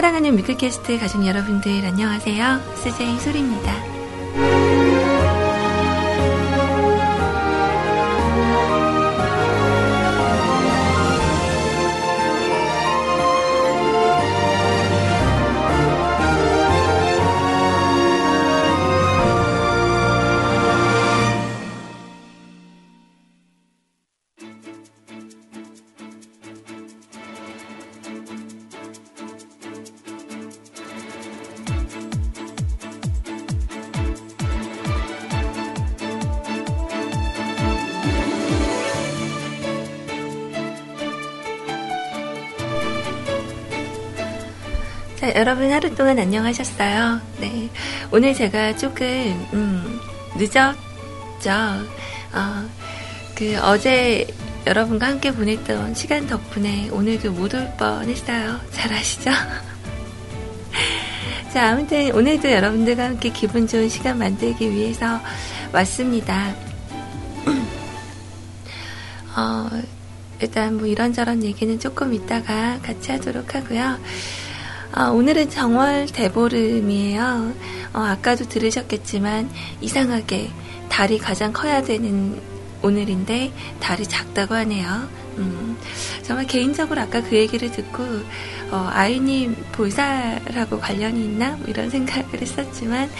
사랑하는 뮤클캐스트 가족 여러분들 안녕하세요. 스제이 소리입니다. 여러분 하루 동안 안녕하셨어요. 네. 오늘 제가 조금, 음, 늦었죠. 어, 그, 어제 여러분과 함께 보냈던 시간 덕분에 오늘도 못 올 뻔 했어요. 잘 아시죠? 자, 아무튼 오늘도 여러분들과 함께 기분 좋은 시간 만들기 위해서 왔습니다. 어, 일단 뭐 이런저런 얘기는 조금 이따가 같이 하도록 하고요. 어, 오늘은 정월 대보름이에요. 어, 아까도 들으셨겠지만 이상하게 달이 가장 커야 되는 오늘인데 달이 작다고 하네요. 음, 정말 개인적으로 아까 그 얘기를 듣고 어, 아이님 볼살하고 관련이 있나 뭐 이런 생각을 했었지만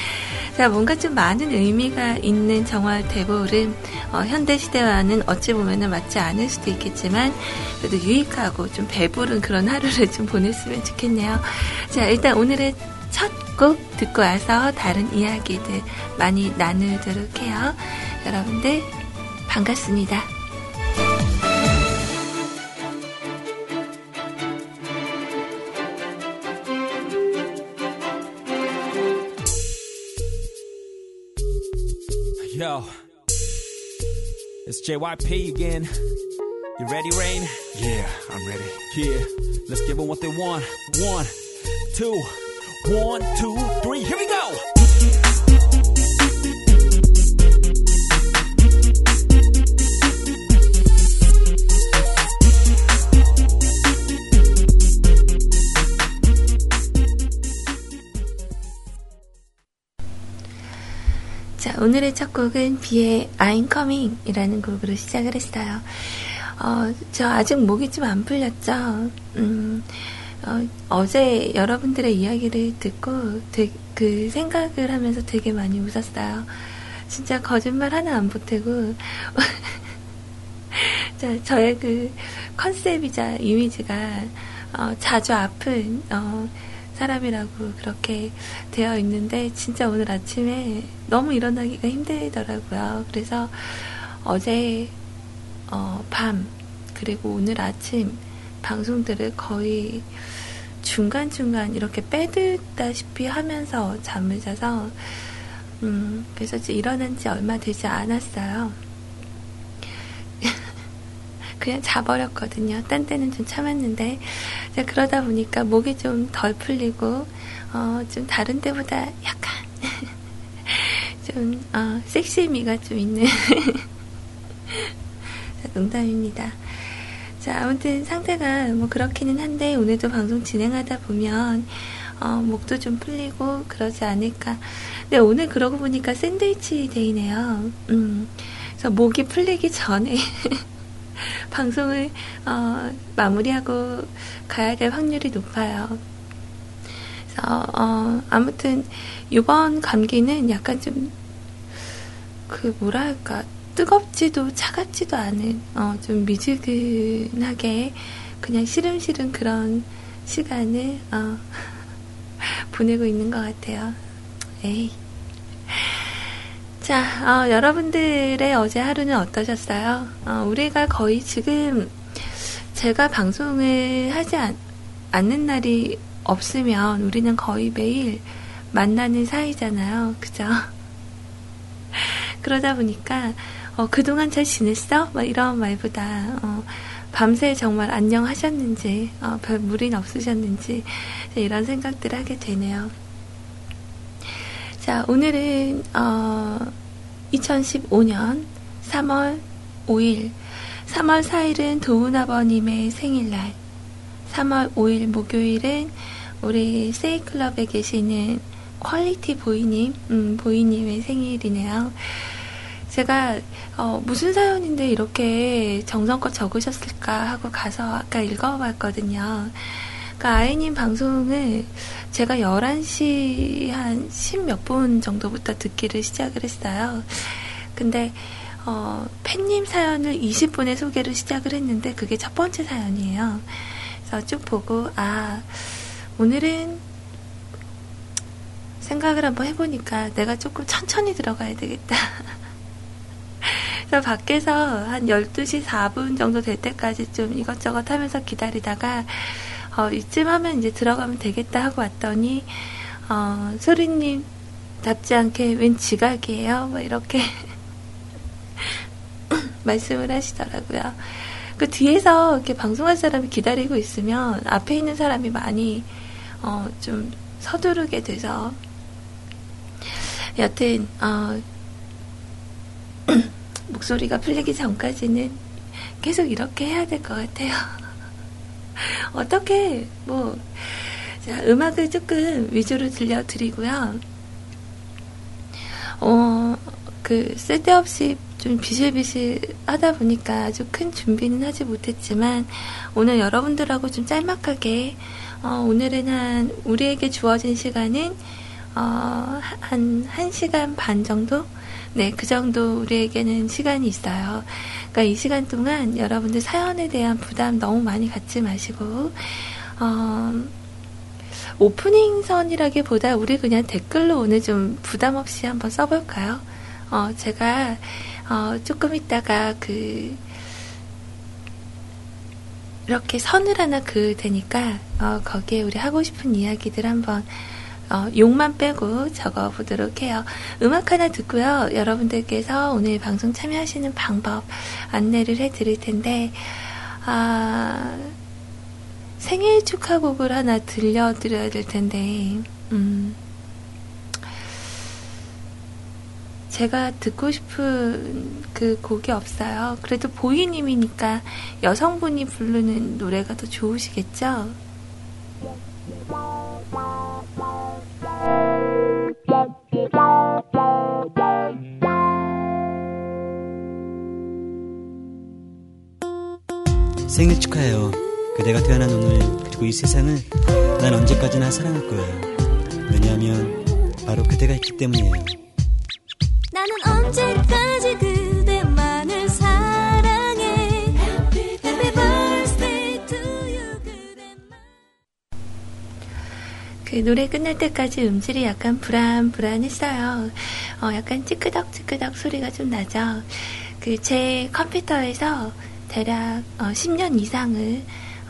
자 뭔가 좀 많은 의미가 있는 정월 대보름 어, 현대 시대와는 어찌 보면은 맞지 않을 수도 있겠지만 그래도 유익하고 좀 배부른 그런 하루를 좀 보냈으면 좋겠네요. 자 일단 오늘의 첫 곡 듣고 와서 다른 이야기들 많이 나누도록 해요. 여러분들 반갑습니다. It's JYP again. You ready, Rain? Yeah, I'm ready. Yeah, let's give them what they want. One, two, one, two, three, here we go! 오늘의 첫 곡은 비의 I'm Coming 이라는 곡으로 시작을 했어요. 어, 저 아직 목이 좀 안 풀렸죠? 음, 어, 제 여러분들의 이야기를 듣고 되, 그 생각을 하면서 되게 많이 웃었어요. 진짜 거짓말 하나 안 보태고, 자, 저의 그 컨셉이자 이미지가 어, 자주 아픈 어, 사람이라고 그렇게 되어 있는데 진짜 오늘 아침에 너무 일어나기가 힘들더라고요. 그래서 어제 어, 밤 그리고 오늘 아침 방송들을 거의 중간중간 이렇게 빼듣다시피 하면서 잠을 자서 음, 그래서 일어난 지 얼마 되지 않았어요. 그냥 자버렸거든요. 딴 때는 좀 참았는데 그러다 보니까 목이 좀 덜 풀리고 어, 좀 다른 때보다 약간 좀 어, 섹시미가 좀 있는 농담입니다. 자 아무튼 상태가 뭐 그렇기는 한데 오늘도 방송 진행하다 보면 어, 목도 좀 풀리고 그러지 않을까. 근데 오늘 그러고 보니까 샌드위치 데이네요. 음, 그래서 목이 풀리기 전에 방송을 어, 마무리하고 가야 될 확률이 높아요. 그래서 어, 아무튼 이번 감기는 약간 좀 그 뭐랄까 뜨겁지도 차갑지도 않은 어, 좀 미지근하게 그냥 시름시름 그런 시간을 어, 보내고 있는 것 같아요. 에이. 자, 어, 여러분들의 어제 하루는 어떠셨어요? 어, 우리가 거의 지금 제가 방송을 하지 않, 않는 날이 없으면 우리는 거의 매일 만나는 사이잖아요. 그죠? 그러다 보니까, 어, 그동안 잘 지냈어? 막 이런 말보다, 어, 밤새 정말 안녕하셨는지, 어, 별 무리는 없으셨는지, 이런 생각들 하게 되네요. 자, 오늘은, 어, 2015년 3월 5일, 3월 4일은 도훈 아버님의 생일날, 3월 5일 목요일은 우리 세이클럽에 계시는 퀄리티 보이님, 음, 보이님의 생일이네요. 제가 어, 무슨 사연인데 이렇게 정성껏 적으셨을까 하고 가서 아까 읽어봤거든요. 그러니까 아이님 방송을 제가 11시 한 10 몇 분 정도부터 듣기를 시작을 했어요. 근데 어, 팬님 사연을 20분에 소개를 시작을 했는데 그게 첫 번째 사연이에요. 그래서 쭉 보고 아 오늘은 생각을 한번 해보니까 내가 조금 천천히 들어가야 되겠다. 그래서 밖에서 한 12시 4분 정도 될 때까지 좀 이것저것 하면서 기다리다가 어, 이쯤 하면 이제 들어가면 되겠다 하고 왔더니 어, 소리님 답지 않게 웬 지각이에요? 뭐 이렇게 말씀을 하시더라고요. 그 뒤에서 이렇게 방송할 사람이 기다리고 있으면 앞에 있는 사람이 많이 어, 좀 서두르게 돼서 여튼 어, 목소리가 풀리기 전까지는 계속 이렇게 해야 될 것 같아요. 어떻게 뭐 자, 음악을 조금 위주로 들려드리고요. 어, 그 쓸데없이 좀 비실비실 하다 보니까 아주 큰 준비는 하지 못했지만 오늘 여러분들하고 좀 짤막하게 어, 오늘은 한 우리에게 주어진 시간은 어, 한 1시간 반 정도? 네, 그 정도 우리에게는 시간이 있어요. 그러니까 이 시간 동안 여러분들 사연에 대한 부담 너무 많이 갖지 마시고, 어, 오프닝 선이라기보다 우리 그냥 댓글로 오늘 좀 부담 없이 한번 써볼까요? 어, 제가, 어, 조금 있다가 그, 이렇게 선을 하나 그을 테니까, 어, 거기에 우리 하고 싶은 이야기들 한번 어, 욕만 빼고 적어보도록 해요. 음악 하나 듣고요. 여러분들께서 오늘 방송 참여하시는 방법 안내를 해드릴 텐데, 아, 생일 축하곡을 하나 들려드려야 될 텐데, 음, 제가 듣고 싶은 그 곡이 없어요. 그래도 보이님이니까 여성분이 부르는 노래가 더 좋으시겠죠? 생일 축하해요. 그대가 태어난 오늘 그리고 이 세상을 난 언제까지나 사랑할 거예요. 왜냐하면 바로 그대가 있기 때문이에요. 나는 언제까지 그 그 노래 끝날 때까지 음질이 약간 불안불안했어요. 어, 약간 찌끄덕찌끄덕 소리가 좀 나죠. 그 제 컴퓨터에서 대략 어, 10년 이상을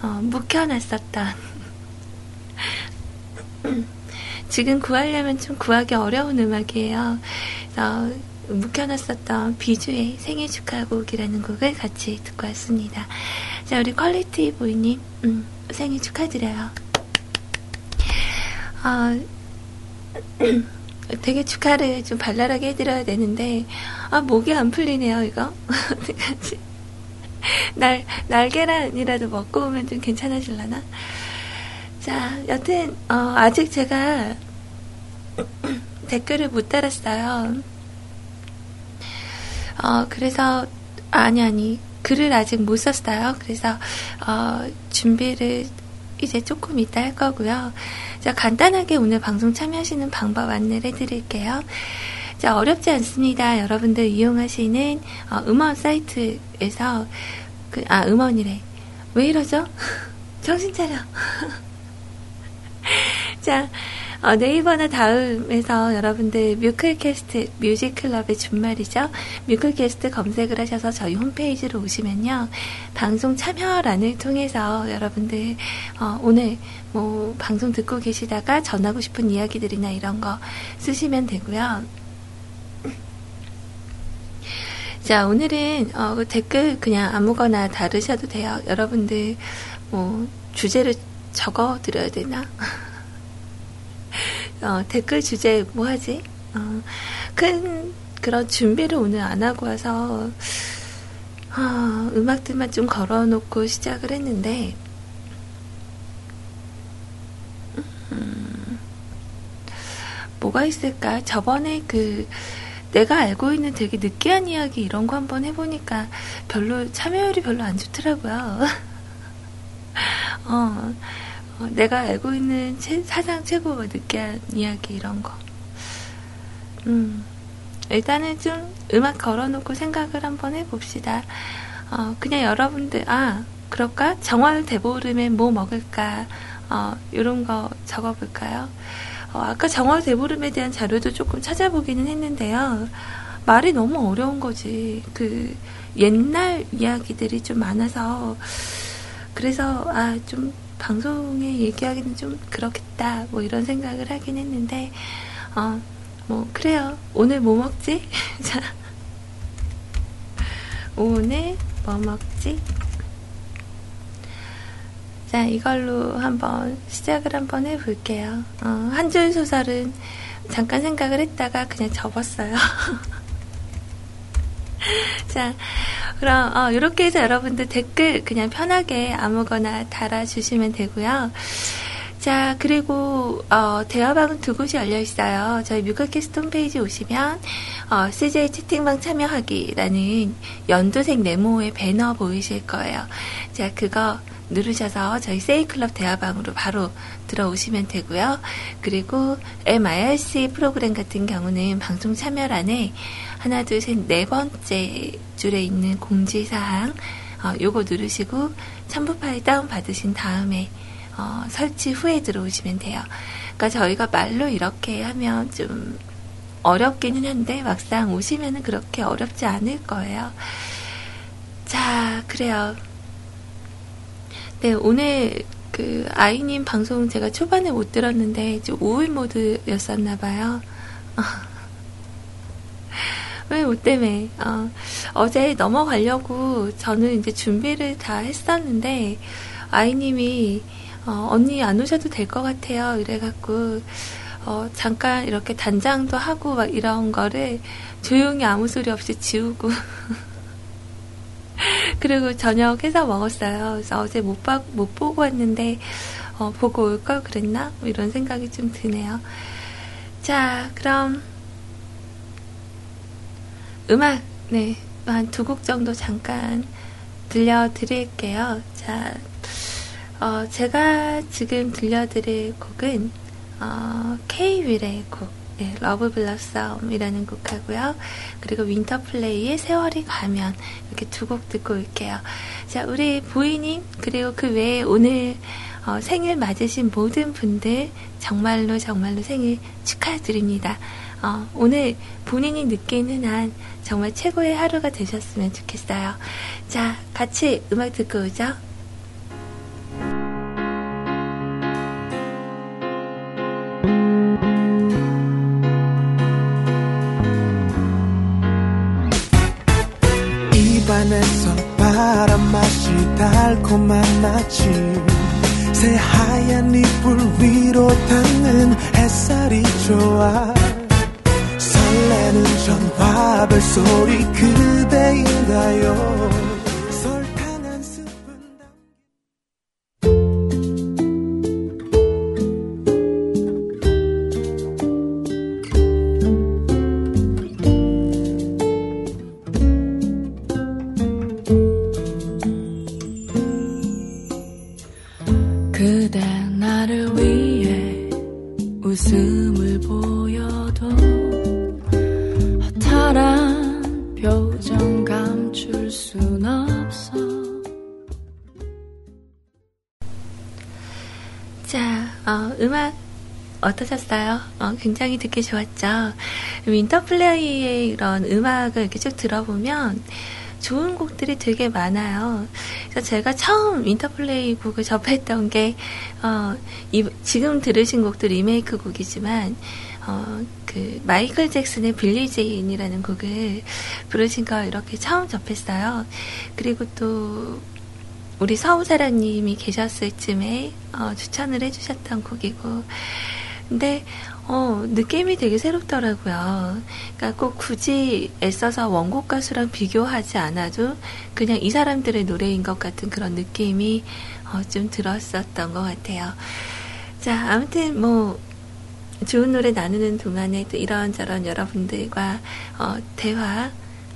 어, 묵혀놨었던 지금 구하려면 좀 구하기 어려운 음악이에요. 그래서 묵혀놨었던 비주의 생일 축하곡이라는 곡을 같이 듣고 왔습니다. 자, 우리 Quality Boy님, 음, 생일 축하드려요. 아, 되게 축하를 좀 발랄하게 해드려야 되는데, 아, 목이 안 풀리네요, 이거. 어떡하지? 날, 날계란이라도 먹고 오면 좀 괜찮아질라나? 자, 여튼, 어, 아직 제가 댓글을 못 달았어요. 어, 그래서, 아니, 아니, 글을 아직 못 썼어요. 그래서, 어, 준비를 이제 조금 이따 할 거고요. 자, 간단하게 오늘 방송 참여하시는 방법 안내를 해드릴게요. 자, 어렵지 않습니다. 여러분들 이용하시는 어, 음원 사이트에서 그, 아, 음원이래. 왜 이러죠? 정신 차려. 자, 어, 네이버나 다음에서 여러분들 뮤클캐스트 뮤직클럽의 준말이죠. 뮤클캐스트 검색을 하셔서 저희 홈페이지로 오시면요. 방송 참여란을 통해서 여러분들 어, 오늘 뭐 방송 듣고 계시다가 전하고 싶은 이야기들이나 이런 거 쓰시면 되고요. 자, 오늘은 어, 그 댓글 그냥 아무거나 다르셔도 돼요. 여러분들 뭐 주제를 적어 드려야 되나? 어, 댓글 주제 뭐 하지? 어, 큰 그런 준비를 오늘 안 하고 와서 어, 음악들만 좀 걸어놓고 시작을 했는데 음, 뭐가 있을까? 저번에 그 내가 알고 있는 되게 느끼한 이야기 이런 거 한번 해보니까 별로 참여율이 별로 안 좋더라고요. 어, 어, 내가 알고 있는 최, 사상 최고 느끼한 이야기 이런 거. 음, 일단은 좀 음악 걸어놓고 생각을 한번 해봅시다. 어, 그냥 여러분들, 아, 그럴까? 정월 대보름에 뭐 먹을까? 어, 요런 거 적어볼까요? 어, 아까 정월 대보름에 대한 자료도 조금 찾아보기는 했는데요. 말이 너무 어려운 거지. 그, 옛날 이야기들이 좀 많아서, 그래서, 아, 좀, 방송에 얘기하기는 좀 그렇겠다. 뭐 이런 생각을 하긴 했는데, 어, 뭐, 그래요. 오늘 뭐 먹지? 자. 오늘 뭐 먹지? 자, 이걸로 한번 시작을 한번 해볼게요. 어, 한줄 소설은 잠깐 생각을 했다가 그냥 접었어요. 자, 그럼 어, 이렇게 해서 여러분들 댓글 그냥 편하게 아무거나 달아주시면 되고요. 자, 그리고 어, 대화방은 두 곳이 열려 있어요. 저희 뮤클캐스트 홈페이지 오시면 어, CJ 채팅방 참여하기라는 연두색 네모의 배너 보이실 거예요. 자, 그거 누르셔서 저희 세이클럽 대화방으로 바로 들어오시면 되고요. 그리고 MIRC 프로그램 같은 경우는 방송 참여란에 하나, 둘, 셋, 네 번째 줄에 있는 공지사항, 어, 요거 누르시고 첨부 파일 다운받으신 다음에 어, 설치 후에 들어오시면 돼요. 그러니까 저희가 말로 이렇게 하면 좀 어렵기는 한데 막상 오시면은 그렇게 어렵지 않을 거예요. 자, 그래요. 네, 오늘 그 아이님 방송 제가 초반에 못 들었는데 좀 우울 모드였었나 봐요. 왜, 뭐 때문에, 어, 어제 넘어가려고 저는 이제 준비를 다 했었는데, 아이님이, 어, 언니 안 오셔도 될 것 같아요. 이래갖고, 어, 잠깐 이렇게 단장도 하고 막 이런 거를 조용히 아무 소리 없이 지우고, 그리고 저녁 해서 먹었어요. 그래서 어제 못, 봐, 못 보고 왔는데, 어, 보고 올 걸 그랬나? 뭐 이런 생각이 좀 드네요. 자, 그럼, 음악, 네, 한 두 곡 정도 잠깐 들려드릴게요. 자, 어, 제가 지금 들려드릴 곡은, 어, K.Will의 곡, 네, Love Blossom이라는 곡 하고요. 그리고 윈터플레이의 세월이 가면 이렇게 두 곡 듣고 올게요. 자, 우리 보이님, 그리고 그 외에 오늘 어, 생일 맞으신 모든 분들 정말로 정말로 생일 축하드립니다. 어, 오늘 본인이 느끼는 한 정말 최고의 하루가 되셨으면 좋겠어요. 자, 같이 음악 듣고 오죠. 맛이 달콤한 아침 새하얀 이불 위로 닿는 햇살이 좋아 설레는 전화벨 소리 그대인가요 굉장히 듣기 좋았죠? 윈터플레이의 이런 음악을 이렇게 쭉 들어보면 좋은 곡들이 되게 많아요. 그래서 제가 처음 윈터플레이 곡을 접했던 게, 어, 이, 지금 들으신 곡도 리메이크 곡이지만, 어, 그, 마이클 잭슨의 Billie Jean이라는 곡을 부르신 거 이렇게 처음 접했어요. 그리고 또, 우리 서우사랑님이 계셨을 쯤에, 어, 추천을 해주셨던 곡이고, 근데, 어, 느낌이 되게 새롭더라고요. 그러니까 꼭 굳이 애써서 원곡 가수랑 비교하지 않아도 그냥 이 사람들의 노래인 것 같은 그런 느낌이 어, 좀 들었었던 것 같아요. 자, 아무튼 뭐, 좋은 노래 나누는 동안에 또 이런저런 여러분들과 어, 대화,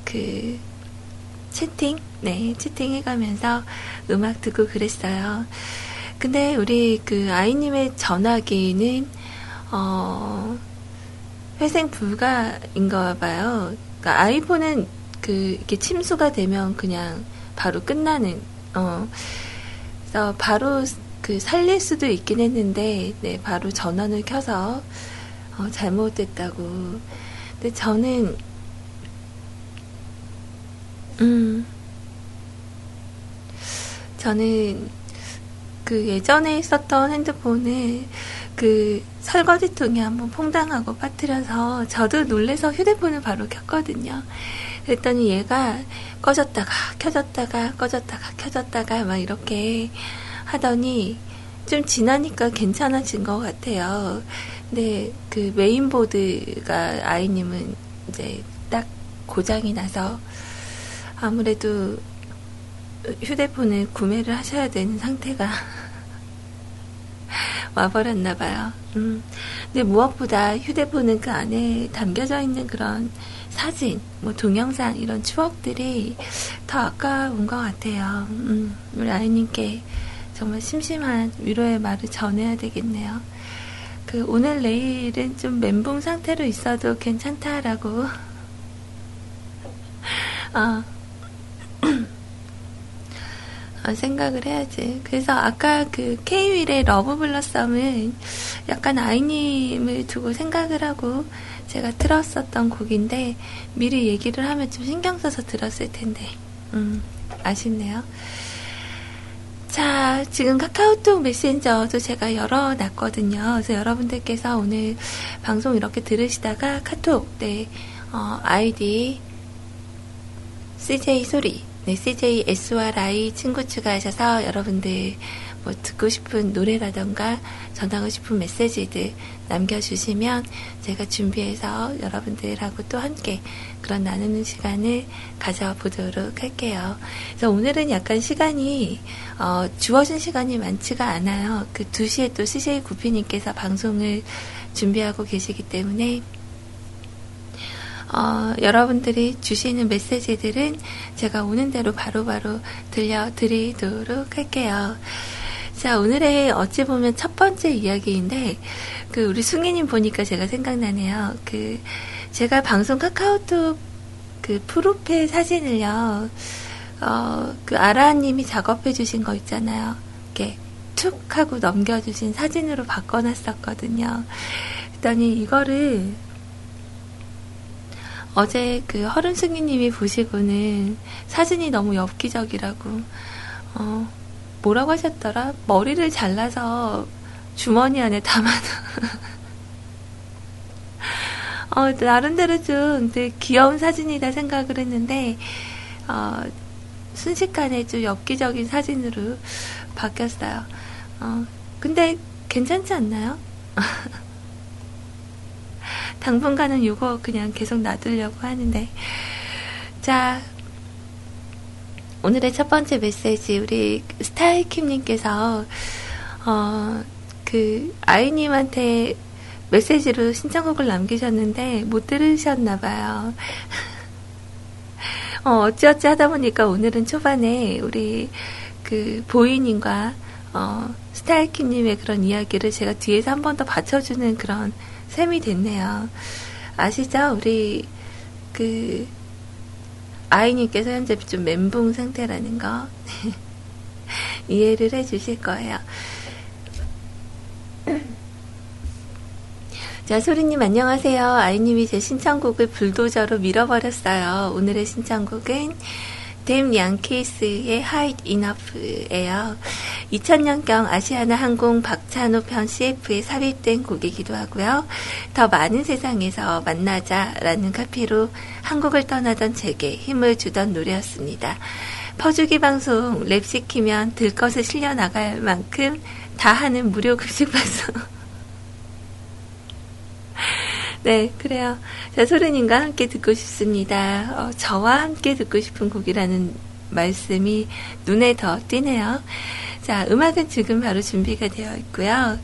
그, 채팅? 네, 채팅 해가면서 음악 듣고 그랬어요. 근데 우리 그 아이님의 전화기는 어, 회생 불가인가 봐요. 그러니까 아이폰은 그 이렇게 침수가 되면 그냥 바로 끝나는 어. 그래서 바로 그 살릴 수도 있긴 했는데 네, 바로 전원을 켜서 어, 잘못됐다고. 근데 저는 음 저는 그 예전에 썼던 핸드폰을 그 설거지통에 한번 퐁당하고 빠뜨려서 저도 놀래서 휴대폰을 바로 켰거든요. 그랬더니 얘가 꺼졌다가 켜졌다가 꺼졌다가 켜졌다가 막 이렇게 하더니 좀 지나니까 괜찮아진 것 같아요. 근데 그 메인보드가 아이님은 이제 딱 고장이 나서 아무래도 휴대폰을 구매를 하셔야 되는 상태가 와버렸나 봐요. 음. 근데 무엇보다 휴대폰은 그 안에 담겨져 있는 그런 사진, 뭐 동영상 이런 추억들이 더 아까운 것 같아요. 음. 우리 아이님께 정말 심심한 위로의 말을 전해야 되겠네요. 그 오늘 내일은 좀 멘붕 상태로 있어도 괜찮다라고 어, 어, 생각을 해야지. 그래서 아까 그 K-윌의 러브 블러썸은 약간 아이님을 두고 생각을 하고 제가 들었었던 곡인데 미리 얘기를 하면 좀 신경 써서 들었을 텐데 음, 아쉽네요. 자, 지금 카카오톡 메신저도 제가 열어놨거든요. 그래서 여러분들께서 오늘 방송 이렇게 들으시다가 카톡, 네, 어, 아이디, CJ 소리, 네, CJ SRI 친구 추가하셔서 여러분들 뭐 듣고 싶은 노래라던가 전하고 싶은 메시지들 남겨주시면 제가 준비해서 여러분들하고 또 함께 그런 나누는 시간을 가져보도록 할게요. 그래서 오늘은 약간 시간이 어, 주어진 시간이 많지가 않아요. 그 2시에 또 CJ 구피님께서 방송을 준비하고 계시기 때문에 어, 여러분들이 주시는 메시지들은 제가 오는 대로 바로 바로 들려드리도록 할게요. 자, 오늘의 어찌 보면 첫 번째 이야기인데, 그, 우리 숭이님 보니까 제가 생각나네요. 그, 제가 방송 카카오톡 그 프로필 사진을요, 어, 그 아라님이 작업해 주신 거 있잖아요. 이렇게 툭 하고 넘겨주신 사진으로 바꿔놨었거든요. 그랬더니 이거를 어제 그 허른 승희님이 보시고는 사진이 너무 엽기적이라고 어 뭐라고 하셨더라? 머리를 잘라서 주머니 안에 담아놔 어 나름대로 좀 되게 귀여운 사진이다 생각을 했는데 어 순식간에 좀 엽기적인 사진으로 바뀌었어요. 어 근데 괜찮지 않나요? 당분간은 이거 그냥 계속 놔두려고 하는데. 자, 오늘의 첫 번째 메시지, 우리 스타일킴님께서, 어, 그, 아이님한테 메시지로 신청곡을 남기셨는데, 못 들으셨나봐요. 어, 어찌어찌 하다 보니까 오늘은 초반에 우리 그 보이님과 어, 스타일킴님의 그런 이야기를 제가 뒤에서 한 번 더 받쳐주는 그런 셈이 됐네요. 아시죠? 우리 그 아이님께서 현재 좀 멘붕 상태라는 거 이해를 해주실 거예요. 자, 소리님 안녕하세요. 아이님이 제 신청곡을 불도저로 밀어버렸어요. 오늘의 신청곡은 댐 양케이스의 Hide Enough예요. 2000년경 아시아나 항공 박찬호 편 CF에 삽입된 곡이기도 하고요. 더 많은 세상에서 만나자라는 카피로 한국을 떠나던 제게 힘을 주던 노래였습니다. 퍼주기 방송 랩 시키면 들 것을 실려 나갈 만큼 다 하는 무료 급식 방송. 네, 그래요. 자, 소른님과 함께 듣고 싶습니다. 어, 저와 함께 듣고 싶은 곡이라는 말씀이 눈에 더 띄네요. 자, 음악은 지금 바로 준비가 되어 있고요.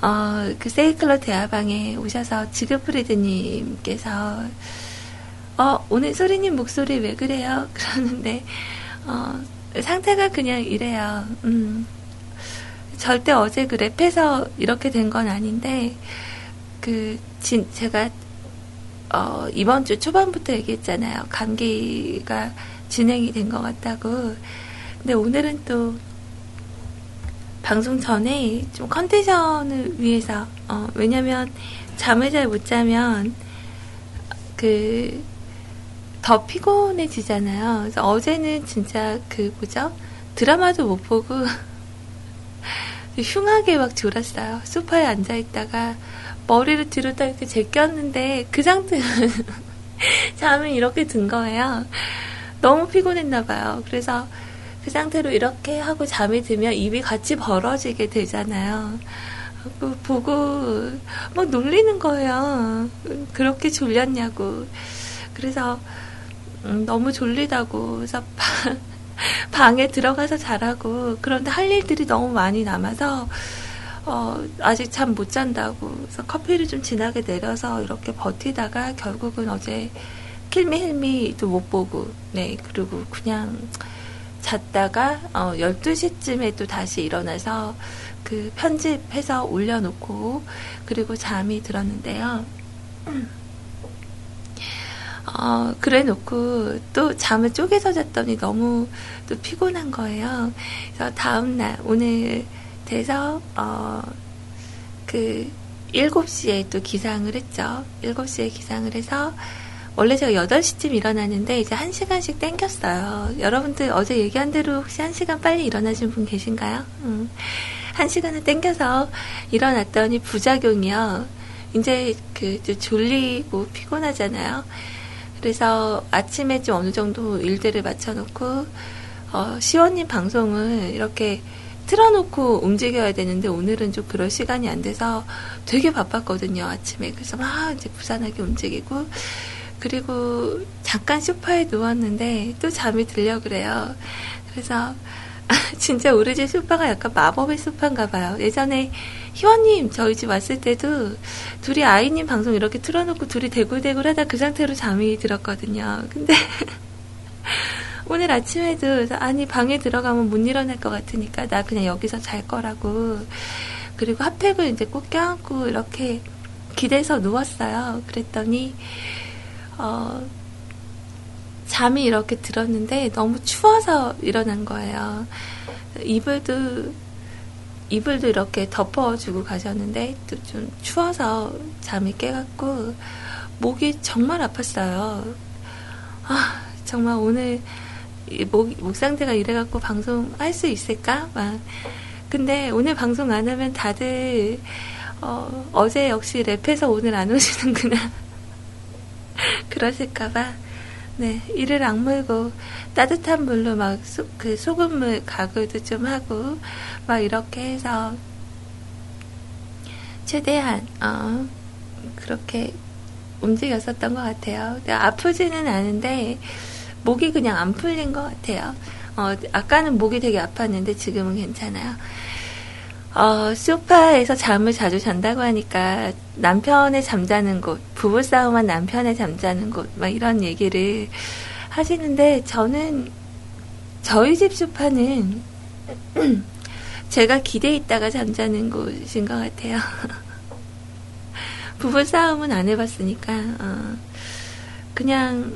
어, 그 세이클럽 대화방에 오셔서 지그프리드님께서 어, 오늘 소리님 목소리 왜 그래요? 그러는데, 어, 상태가 그냥 이래요. 음, 절대 어제 그 랩해서 이렇게 된 건 아닌데, 그, 진, 제가, 어, 이번 주 초반부터 얘기했잖아요. 감기가 진행이 된 것 같다고. 근데 오늘은 또, 방송 전에 좀 컨디션을 위해서, 어, 왜냐면, 잠을 잘 못 자면, 그, 더 피곤해지잖아요. 그래서 어제는 진짜 그, 뭐죠? 드라마도 못 보고, 흉하게 막 졸았어요. 소파에 앉아 있다가, 머리를 뒤로 딱 이렇게 제꼈는데 그 상태는 잠이 이렇게 든 거예요. 너무 피곤했나 봐요. 그래서 그 상태로 이렇게 하고 잠이 들면 입이 같이 벌어지게 되잖아요. 그 보고 막 놀리는 거예요. 그렇게 졸렸냐고. 그래서 음, 너무 졸리다고. 그래서 방에 들어가서 자라고. 그런데 할 일들이 너무 많이 남아서 어, 아직 잠 못 잔다고. 그래서 커피를 좀 진하게 내려서 이렇게 버티다가 결국은 어제 킬미 힐미도 못 보고, 네, 그리고 그냥 잤다가, 어, 12시쯤에 또 다시 일어나서 그 편집해서 올려놓고, 그리고 잠이 들었는데요. 어, 그래 놓고 또 잠을 쪼개서 잤더니 너무 또 피곤한 거예요. 그래서 다음날, 오늘 돼서 어, 그 7시에 또 기상을 했죠. 7시에 기상을 해서 원래 제가 8시쯤 일어났는데 이제 1시간씩 땡겼어요. 여러분들 어제 얘기한 대로 혹시 1시간 빨리 일어나신 분 계신가요? 음. 1시간을 땡겨서 일어났더니 부작용이요. 이제 그 졸리고 피곤하잖아요. 그래서 아침에 좀 어느 정도 일들을 맞춰놓고 어, 시원님 방송을 이렇게 틀어놓고 움직여야 되는데 오늘은 좀 그럴 시간이 안 돼서 되게 바빴거든요 아침에 그래서 막 이제 부산하게 움직이고 그리고 잠깐 소파에 누웠는데 또 잠이 들려 그래요. 그래서 진짜 우리 집 소파가 약간 마법의 소파인가 봐요. 예전에 희원님 저희 집 왔을 때도 둘이 아이님 방송 이렇게 틀어놓고 둘이 대굴대굴 하다 그 상태로 잠이 들었거든요. 근데 오늘 아침에도 아니 방에 들어가면 못 일어날 것 같으니까 나 그냥 여기서 잘 거라고 그리고 핫팩을 이제 꼭 껴안고 이렇게 기대서 누웠어요. 그랬더니 어 잠이 이렇게 들었는데 너무 추워서 일어난 거예요. 이불도 이불도 이렇게 덮어주고 가셨는데 또 좀 추워서 잠이 깨갖고 목이 정말 아팠어요. 아 정말 오늘 목, 목 상태가 이래갖고 방송 할 수 있을까? 막. 근데 오늘 방송 안 하면 다들, 어, 어제 역시 랩해서 오늘 안 오시는구나. 그러실까봐. 네, 이를 악물고 따뜻한 물로 막 소, 그 소금물 가글도 좀 하고 막 이렇게 해서 최대한 어, 그렇게 움직였었던 것 같아요. 아프지는 않은데 목이 그냥 안 풀린 것 같아요. 어, 아까는 목이 되게 아팠는데 지금은 괜찮아요. 어, 소파에서 잠을 자주 잔다고 하니까 남편의 잠자는 곳, 부부싸움한 남편의 잠자는 곳, 막 이런 얘기를 하시는데 저는 저희 집 소파는 제가 기대에 있다가 잠자는 곳인 것 같아요. 부부싸움은 안 해봤으니까, 어, 그냥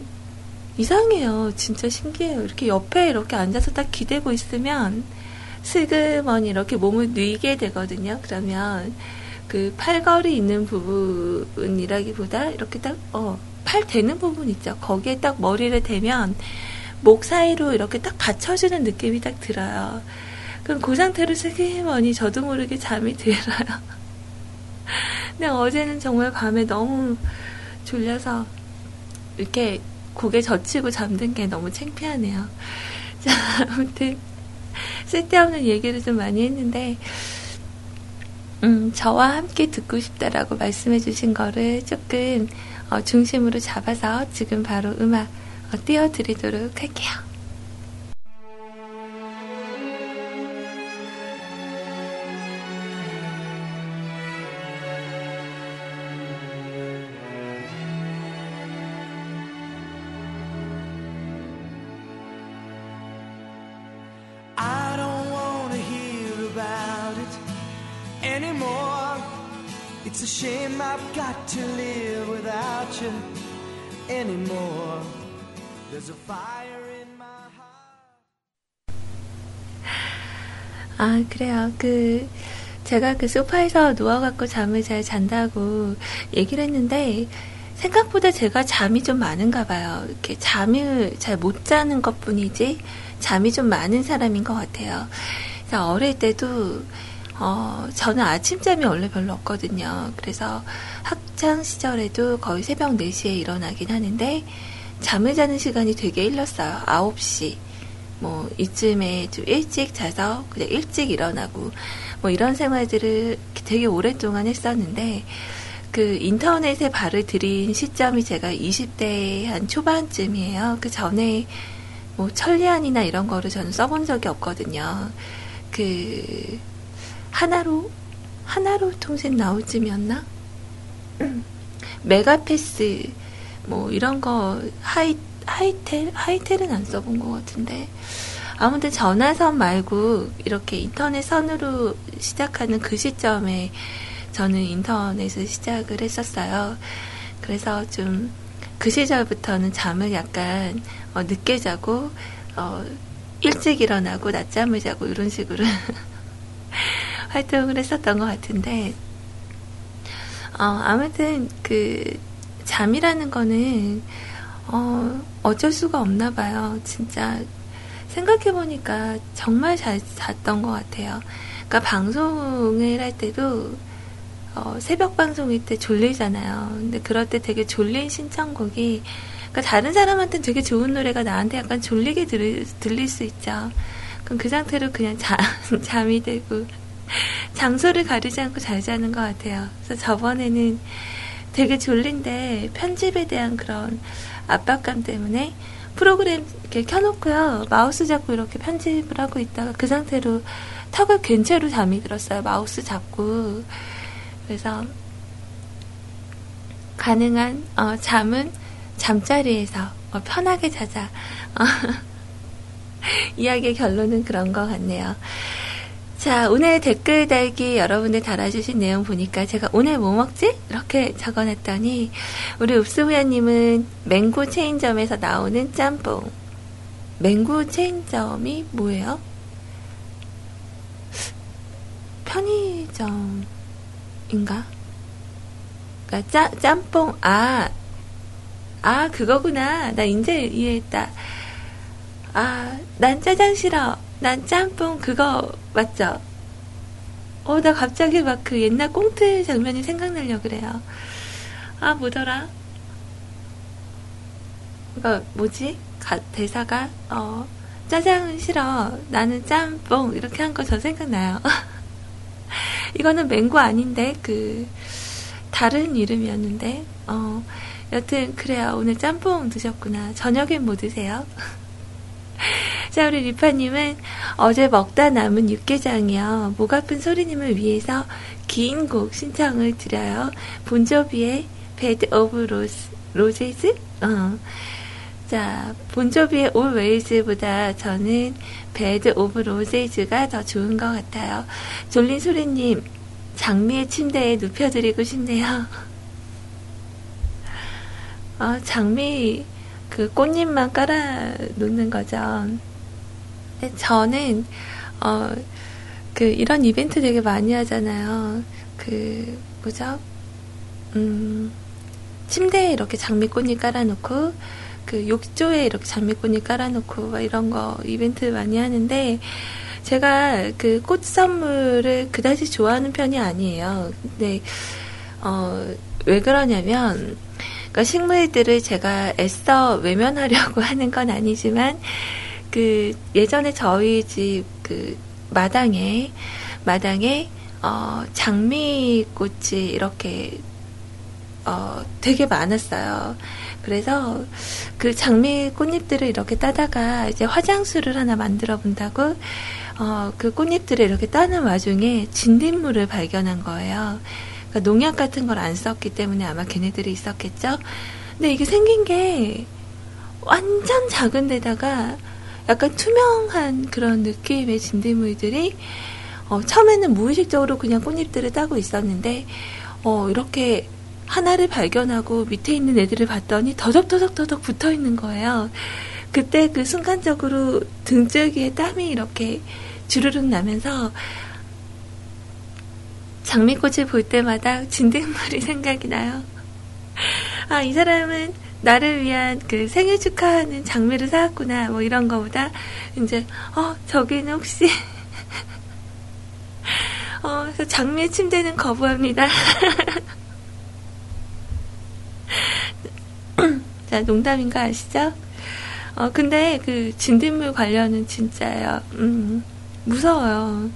이상해요. 진짜 신기해요. 이렇게 옆에 이렇게 앉아서 딱 기대고 있으면 슬그머니 이렇게 몸을 뉘게 되거든요. 그러면 그 팔걸이 있는 부분이라기보다 이렇게 딱, 어, 팔 대는 부분 있죠. 거기에 딱 머리를 대면 목 사이로 이렇게 딱 받쳐주는 느낌이 딱 들어요. 그럼 그 상태로 슬기머니 저도 모르게 잠이 들어요. 근데 어제는 정말 밤에 너무 졸려서 이렇게 고개 젖히고 잠든 게 너무 창피하네요. 자, 아무튼 쓸데없는 얘기를 좀 많이 했는데 음, 저와 함께 듣고 싶다라고 말씀해 주신 거를 조금 어, 중심으로 잡아서 지금 바로 음악 어, 띄워드리도록 할게요. I've got to live without you anymore. There's a fire in my heart. 아, 그래요. 그, 제가 그 소파에서 누워갖고 잠을 잘 잔다고 얘기를 했는데, 생각보다 제가 잠이 좀 많은가 봐요. 이렇게 잠을 잘 못 자는 것 뿐이지, 잠이 좀 많은 사람인 것 같아요. 그래서 어릴 때도, 어, 저는 아침잠이 원래 별로 없거든요. 그래서 학창 시절에도 거의 새벽 4시에 일어나긴 하는데, 잠을 자는 시간이 되게 일렀어요. 9시. 뭐 이쯤에 좀 일찍 자서 그냥 일찍 일어나고 뭐 이런 생활들을 되게 오랫동안 했었는데 그 인터넷에 발을 들인 시점이 제가 20대 한 초반쯤이에요. 그 전에 뭐 천리안이나 이런 거를 저는 써본 적이 없거든요. 그 하나로 하나로 통신 쯤이었나? 메가패스 뭐 이런 거 하이 하이텔 하이텔은 안 써본 것 같은데 아무튼 전화선 말고 이렇게 인터넷 선으로 시작하는 그 시점에 저는 인터넷을 시작을 했었어요. 그래서 좀 그 시절부터는 잠을 약간 어, 늦게 자고 어, 일찍 일어나고 낮잠을 자고 이런 식으로 활동을 했었던 것 같은데 어, 아무튼 그 잠이라는 거는 어, 어쩔 수가 없나 봐요. 진짜 생각해보니까 정말 잘 잤던 것 같아요. 그러니까 방송을 할 때도 어, 새벽 방송일 때 졸리잖아요. 근데 그럴 때 되게 졸린 신청곡이 그러니까 다른 사람한테는 되게 좋은 노래가 나한테 약간 졸리게 들, 들릴 수 있죠. 그럼 그 상태로 그냥 잠, 잠이 들고 장소를 가리지 않고 잘 자는 것 같아요. 그래서 저번에는 되게 졸린데 편집에 대한 그런 압박감 때문에 프로그램 이렇게 켜놓고요. 마우스 잡고 이렇게 편집을 하고 있다가 그 상태로 턱을 괜 채로 잠이 들었어요. 마우스 잡고. 그래서 가능한 어, 잠은 잠자리에서 어, 편하게 자자. 어, 이야기의 결론은 그런 것 같네요. 자, 오늘 댓글 달기 여러분들 달아주신 내용 보니까 제가 오늘 뭐 먹지? 이렇게 적어놨더니, 우리 읍스후야님은 맹구 체인점에서 나오는 짬뽕. 맹구 체인점이 뭐예요? 편의점인가? 그니까 짜, 짬뽕, 아, 아, 그거구나. 나 이제 이해했다. 아, 난 짜장 싫어. 난 짬뽕 그거 맞죠? 어, 나 갑자기 막 그 옛날 꽁트 장면이 생각나려 그래요. 아, 뭐더라? 그거 뭐지? 가, 대사가 어, 짜장은 싫어. 나는 짬뽕 이렇게 한 거 저 생각나요. 이거는 맹구 아닌데 그 다른 이름이었는데 어, 여튼 그래요. 오늘 짬뽕 드셨구나. 저녁엔 뭐 드세요? 자, 우리 리파님은 어제 먹다 남은 육개장이요. 목 아픈 소리님을 위해서 긴 곡 신청을 드려요. 본조비의 Bed of Rose, Roses? 어. 자, 본조비의 Always보다 저는 Bed of Roses가 더 좋은 것 같아요. 졸린 소리님, 장미의 침대에 눕혀드리고 싶네요. 어, 장미, 그 꽃잎만 깔아 놓는 거죠. 저는 어, 그 이런 이벤트 되게 많이 하잖아요. 그, 뭐죠? 음, 침대에 이렇게 장미꽃이 깔아놓고, 그 욕조에 이렇게 장미꽃이 깔아놓고, 막 이런 거 이벤트 많이 하는데, 제가 그 꽃 선물을 그다지 좋아하는 편이 아니에요. 근데, 어, 왜 그러냐면, 그러니까 식물들을 제가 애써 외면하려고 하는 건 아니지만, 그 예전에 저희 집 그 마당에 마당에 어 장미꽃이 이렇게 어 되게 많았어요. 그래서 그 장미 꽃잎들을 이렇게 따다가 이제 화장수를 하나 만들어 본다고 어 그 꽃잎들을 이렇게 따는 와중에 진딧물을 발견한 거예요. 그러니까 농약 같은 걸 안 썼기 때문에 아마 걔네들이 있었겠죠. 근데 이게 생긴 게 완전 작은 데다가 약간 투명한 그런 느낌의 진딧물들이 어, 처음에는 무의식적으로 그냥 꽃잎들을 따고 있었는데 어, 이렇게 하나를 발견하고 밑에 있는 애들을 봤더니 더덕더덕더덕 붙어 있는 거예요. 그때 그 순간적으로 등줄기에 땀이 이렇게 주르륵 나면서 장미꽃을 볼 때마다 진딧물이 생각이 나요. 아, 이 사람은 나를 위한 그 생일 축하하는 장미를 사왔구나, 뭐 이런 거보다, 이제, 어, 저기는 혹시, 어, 그래서 장미 침대는 거부합니다. 자, 농담인 거 아시죠? 어, 근데 그 진딧물 관련은 진짜예요. 음, 무서워요.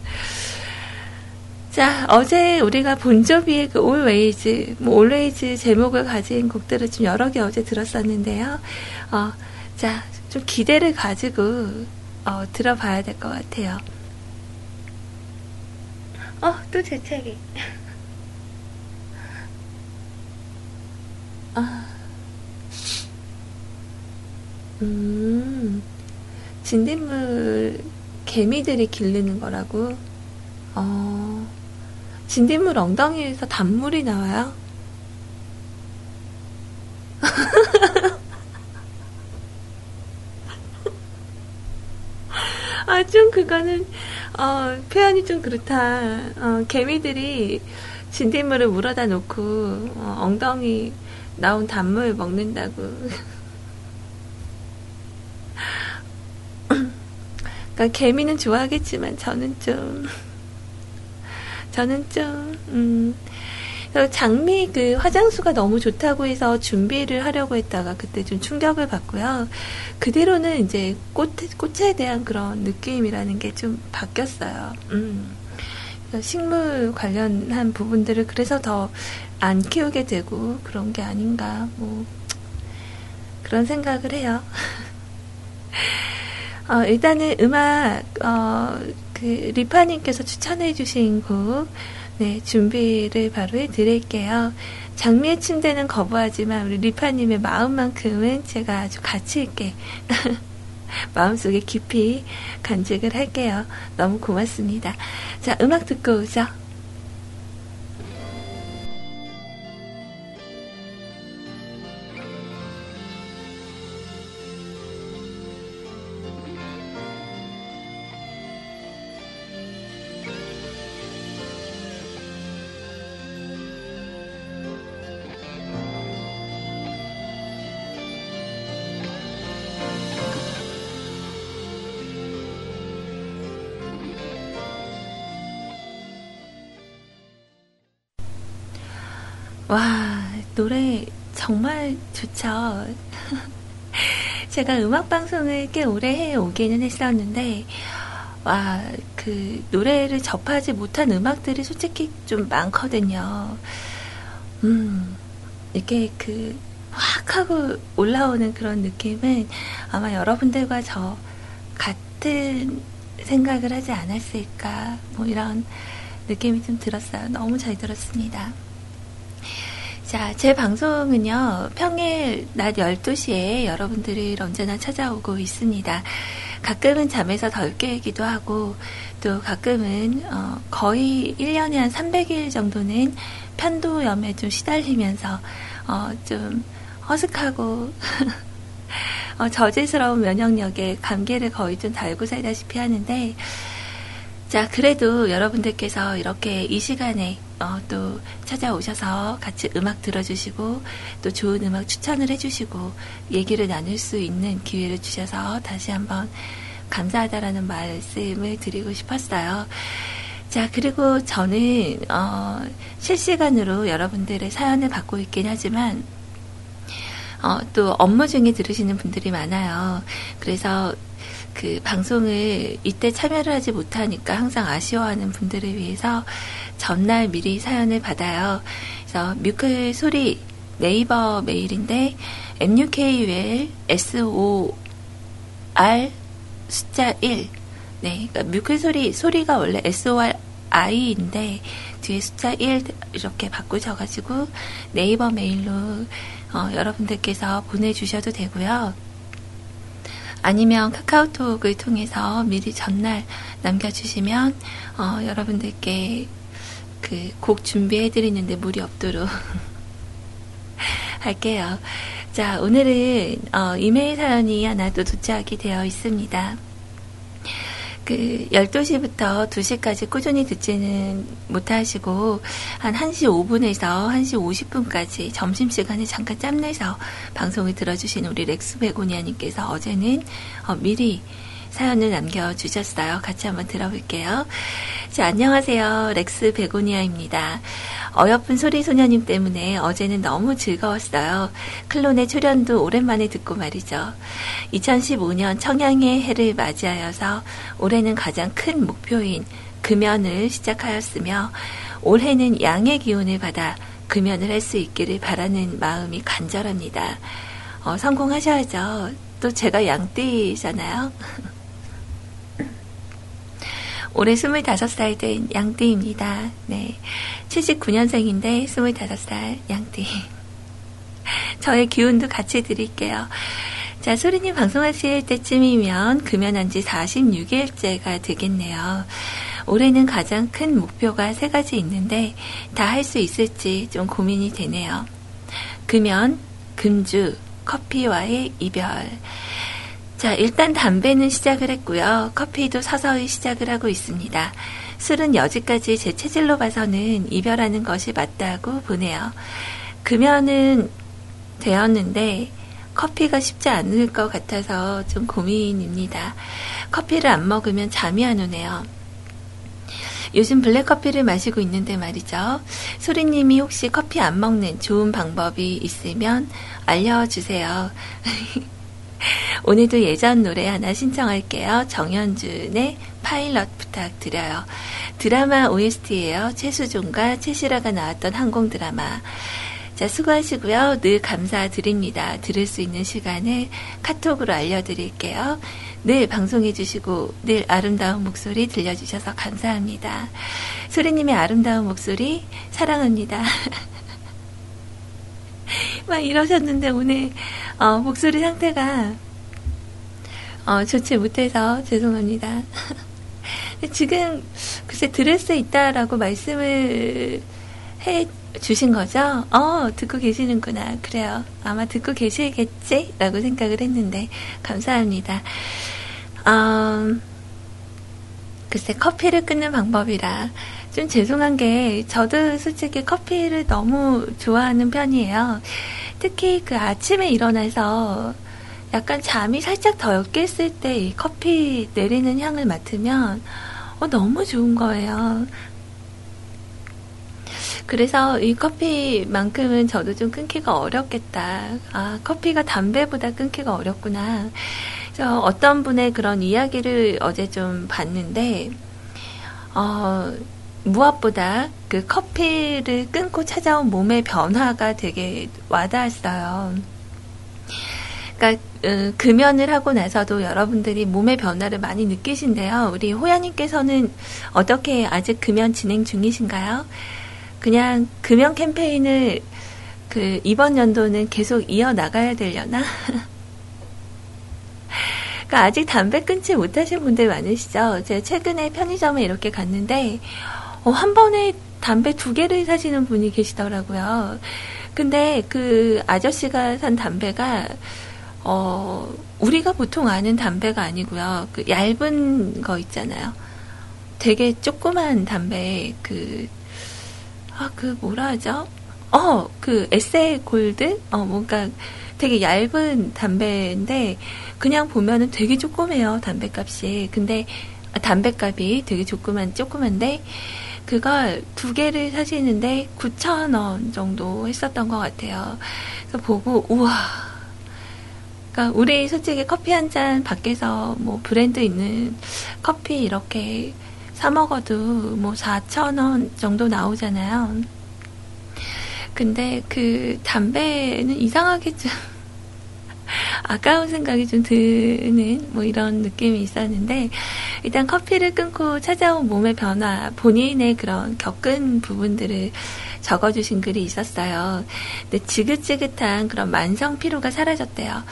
자, 어제 우리가 본조비의 그 Always, 뭐 Always 제목을 가진 곡들을 좀 여러 개 어제 들었었는데요. 어, 자, 좀 기대를 가지고 어, 들어봐야 될 것 같아요. 어, 또제 책이. 아, 음, 진딧물 개미들이 기르는 거라고. 어, 진딧물 엉덩이에서 단물이 나와요? 아, 좀 그거는, 어, 표현이 좀 그렇다. 어, 개미들이 진딧물을 물어다 놓고, 어, 엉덩이 나온 단물 먹는다고. 그러니까 개미는 좋아하겠지만 저는 좀, 저는 좀, 음, 장미 그 화장수가 너무 좋다고 해서 준비를 하려고 했다가 그때 좀 충격을 받고요. 그대로는 이제 꽃, 꽃에 대한 그런 느낌이라는 게 좀 바뀌었어요. 음. 식물 관련한 부분들을 그래서 더 안 키우게 되고 그런 게 아닌가, 뭐, 그런 생각을 해요. 어, 일단은 음악, 어, 그, 리파님께서 추천해주신 곡, 네, 준비를 바로 해드릴게요. 장미의 침대는 거부하지만 우리 리파님의 마음만큼은 제가 아주 가치 있게 마음속에 깊이 간직을 할게요. 너무 고맙습니다. 자, 음악 듣고 오죠. 노래 정말 좋죠. 제가 음악 방송을 꽤 오래 해 오기는 했었는데, 와, 그, 노래를 접하지 못한 음악들이 솔직히 좀 많거든요. 음, 이게 그, 확 하고 올라오는 그런 느낌은 아마 여러분들과 저 같은 생각을 하지 않았을까, 뭐 이런 느낌이 좀 들었어요. 너무 잘 들었습니다. 자, 제 방송은요, 평일 낮 12시에 여러분들이 언제나 찾아오고 있습니다. 가끔은 잠에서 덜 깨기도 하고, 또 가끔은, 어, 거의 1년에 한 300일 정도는 편도염에 좀 시달리면서, 어, 좀 허슥하고, 어, 저질스러운 면역력에 감기를 거의 좀 달고 살다시피 하는데, 자, 그래도 여러분들께서 이렇게 이 시간에 어, 또 찾아오셔서 같이 음악 들어주시고 또 좋은 음악 추천을 해주시고 얘기를 나눌 수 있는 기회를 주셔서 다시 한번 감사하다라는 말씀을 드리고 싶었어요. 자, 그리고 저는, 어, 실시간으로 여러분들의 사연을 받고 있긴 하지만, 어, 또 업무 중에 들으시는 분들이 많아요. 그래서 그 방송을 이때 참여를 하지 못하니까 항상 아쉬워하는 분들을 위해서 전날 미리 사연을 받아요. 그래서 뮤클 소리 네이버 메일인데 MUKUL SOR 숫자 1 네, 그러니까 뮤클 소리 소리가 원래 SOR I인데 뒤에 숫자 1 이렇게 바꾸셔가지고 네이버 메일로 어, 여러분들께서 보내주셔도 되고요. 아니면 카카오톡을 통해서 미리 전날 남겨주시면 어, 여러분들께 그 곡 준비해드리는데 무리 없도록 할게요. 자, 오늘은 어, 이메일 사연이 하나 또 도착이 되어 있습니다. 그 12시부터 2시까지 꾸준히 듣지는 못하시고 한 1시 5분에서 1시 50분까지 점심시간에 잠깐 짬내서 방송을 들어주신 우리 렉스 베고니아님께서 어제는 어, 미리 사연을 남겨주셨어요. 같이 한번 들어볼게요. 자, 안녕하세요. 렉스 베고니아입니다. 어여쁜 소리 소녀님 때문에 어제는 너무 즐거웠어요. 클론의 초련도 오랜만에 듣고 말이죠. 2015년 청양의 해를 맞이하여서 올해는 가장 큰 목표인 금연을 시작하였으며 올해는 양의 기운을 받아 금연을 할 수 있기를 바라는 마음이 간절합니다. 어, 성공하셔야죠. 또 제가 양띠잖아요. 올해 25살 된 양띠입니다. 네. 79년생인데 25살 양띠. 저의 기운도 같이 드릴게요. 자, 소리님 방송하실 때쯤이면 금연한 지 46일째가 되겠네요. 올해는 가장 큰 목표가 세 가지 있는데 다 할 수 있을지 좀 고민이 되네요. 금연, 금주, 커피와의 이별. 자, 일단 담배는 시작을 했고요. 커피도 서서히 시작을 하고 있습니다. 술은 여지까지 제 체질로 봐서는 이별하는 것이 맞다고 보네요. 금연은 되었는데 커피가 쉽지 않을 것 같아서 좀 고민입니다. 커피를 안 먹으면 잠이 안 오네요. 요즘 블랙커피를 마시고 있는데 말이죠. 소리님이 혹시 커피 안 먹는 좋은 방법이 있으면 알려주세요. 오늘도 예전 노래 하나 신청할게요. 정현준의 파일럿 부탁드려요. 드라마 OST예요. 최수종과 최시라가 나왔던 항공 드라마. 자, 수고하시고요. 늘 감사드립니다. 들을 수 있는 시간을 카톡으로 알려드릴게요. 늘 방송해주시고 늘 아름다운 목소리 들려주셔서 감사합니다. 소리님의 아름다운 목소리 사랑합니다. 막 이러셨는데 오늘 어, 목소리 상태가 어, 좋지 못해서 죄송합니다. 지금 글쎄 수 있다라고 말씀을 해 주신 거죠? 어, 듣고 계시는구나. 그래요. 아마 듣고 계시겠지? 라고 생각을 했는데, 감사합니다. 음, 글쎄, 커피를 끊는 방법이라. 좀 죄송한 게, 저도 솔직히 커피를 너무 좋아하는 편이에요. 특히 그 아침에 일어나서 약간 잠이 살짝 덜 깼을 때 이 커피 내리는 향을 맡으면, 어, 너무 좋은 거예요. 그래서 이 커피만큼은 저도 좀 끊기가 어렵겠다. 아, 커피가 담배보다 끊기가 어렵구나. 그래서 어떤 분의 그런 이야기를 어제 좀 봤는데, 어, 무엇보다 그 커피를 끊고 찾아온 몸의 변화가 되게 와닿았어요. 그러니까 음, 금연을 하고 나서도 여러분들이 몸의 변화를 많이 느끼신데요. 우리 호야님께서는 어떻게 아직 금연 진행 중이신가요? 그냥 금연 캠페인을 그 이번 연도는 계속 이어 나가야 되려나? 그러니까 아직 담배 끊지 못하신 분들 많으시죠? 제가 최근에 편의점에 이렇게 갔는데 어, 한 번에 담배 두 개를 사시는 분이 계시더라고요. 근데 그 아저씨가 산 담배가 어 우리가 보통 아는 담배가 아니고요. 그 얇은 거 있잖아요. 되게 조그만 담배, 그, 아, 그 뭐라 하죠? 어, 그 에세이 골드? 어, 뭔가 되게 얇은 담배인데, 그냥 보면은 되게 조그매요, 담배값이. 근데, 아, 담배값이 되게 조그만, 조그만데, 그걸 두 개를 사시는데 9,000원 정도 했었던 것 같아요. 그래서 보고, 우와. 그러니까 우리 솔직히 커피 한 잔 밖에서 뭐 브랜드 있는 커피 이렇게 사 먹어도 뭐 4,000원 정도 나오잖아요. 근데 그 담배는 이상하게 좀 아까운 생각이 좀 드는 뭐 이런 느낌이 있었는데 일단 커피를 끊고 찾아온 몸의 변화 본인의 그런 겪은 부분들을 적어주신 글이 있었어요. 근데 지긋지긋한 그런 만성 피로가 사라졌대요.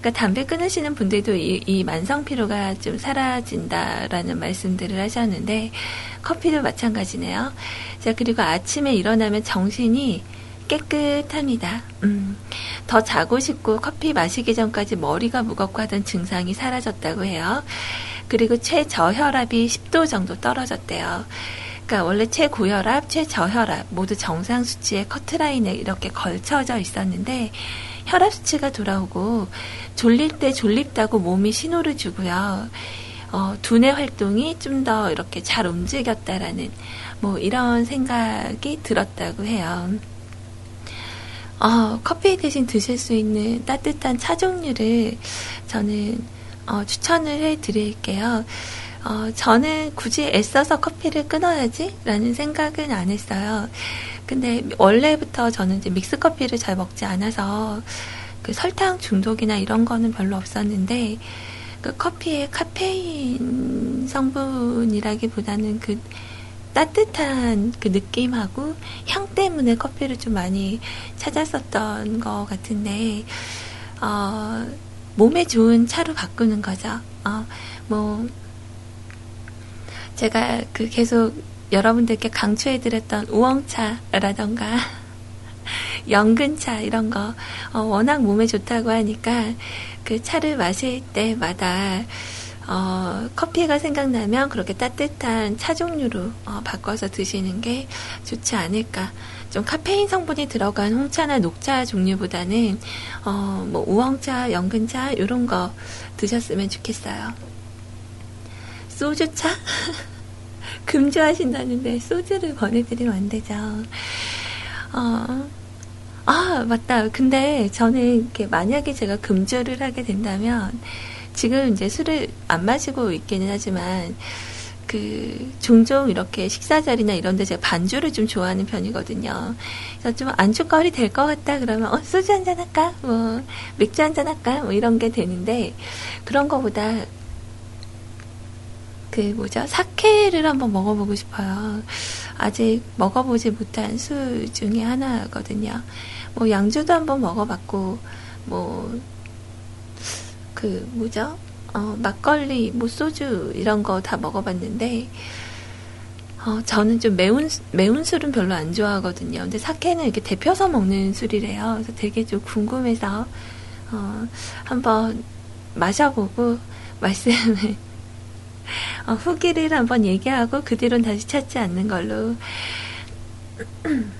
그러니까 담배 끊으시는 분들도 이, 이 만성 피로가 좀 사라진다라는 말씀들을 하셨는데 커피도 마찬가지네요. 자 그리고 아침에 일어나면 정신이 깨끗합니다. 음, 더 자고 싶고 커피 마시기 전까지 머리가 무겁고 하던 증상이 사라졌다고 해요. 그리고 최저혈압이 10도 정도 떨어졌대요. 그러니까 원래 최고혈압, 최저혈압 모두 정상 수치의 커트라인에 이렇게 걸쳐져 있었는데 혈압 수치가 돌아오고 졸릴 때 졸립다고 몸이 신호를 주고요. 어, 두뇌 활동이 좀 더 이렇게 잘 움직였다라는 뭐 이런 생각이 들었다고 해요. 어, 커피 대신 드실 수 있는 따뜻한 차 종류를 저는 어, 추천을 해 드릴게요. 어, 저는 굳이 애써서 커피를 끊어야지 라는 생각은 안 했어요. 근데 원래부터 저는 이제 믹스 커피를 잘 먹지 않아서 그 설탕 중독이나 이런 거는 별로 없었는데 그 커피의 카페인 성분이라기보다는 그 따뜻한 그 느낌하고 향 때문에 커피를 좀 많이 찾았었던 것 같은데, 어, 몸에 좋은 차로 바꾸는 거죠. 어, 뭐, 제가 그 계속 여러분들께 강추해드렸던 우엉차라던가, 연근차 이런 거, 어, 워낙 몸에 좋다고 하니까 그 차를 마실 때마다 어, 커피가 생각나면 그렇게 따뜻한 차 종류로 어, 바꿔서 드시는 게 좋지 않을까. 좀 카페인 성분이 들어간 홍차나 녹차 종류보다는 어, 뭐 우엉차, 연근차 이런 거 드셨으면 좋겠어요. 소주차? 금주하신다는데 소주를 권해드리면 안 되죠. 어, 아, 맞다. 근데 저는 이렇게 만약에 제가 금주를 하게 된다면 지금 이제 술을 안 마시고 있기는 하지만 그 종종 이렇게 식사 자리나 이런 데 제가 반주를 좀 좋아하는 편이거든요. 그래서 좀 안주거리 될 것 같다 그러면 어 소주 한잔 할까? 뭐 맥주 한잔 할까? 뭐 이런 게 되는데 그런 거보다 그 뭐죠? 사케를 한번 먹어보고 싶어요. 아직 먹어보지 못한 술 중에 하나거든요. 뭐 양주도 한번 먹어봤고 뭐 그 뭐죠? 어, 막걸리, 뭐 소주 이런 거 다 먹어봤는데 어, 저는 좀 매운 매운 술은 별로 안 좋아하거든요. 근데 사케는 이렇게 데펴서 먹는 술이래요. 그래서 되게 좀 궁금해서 어, 한번 마셔보고 말씀을 어, 후기를 한번 얘기하고 그 뒤로는 다시 찾지 않는 걸로.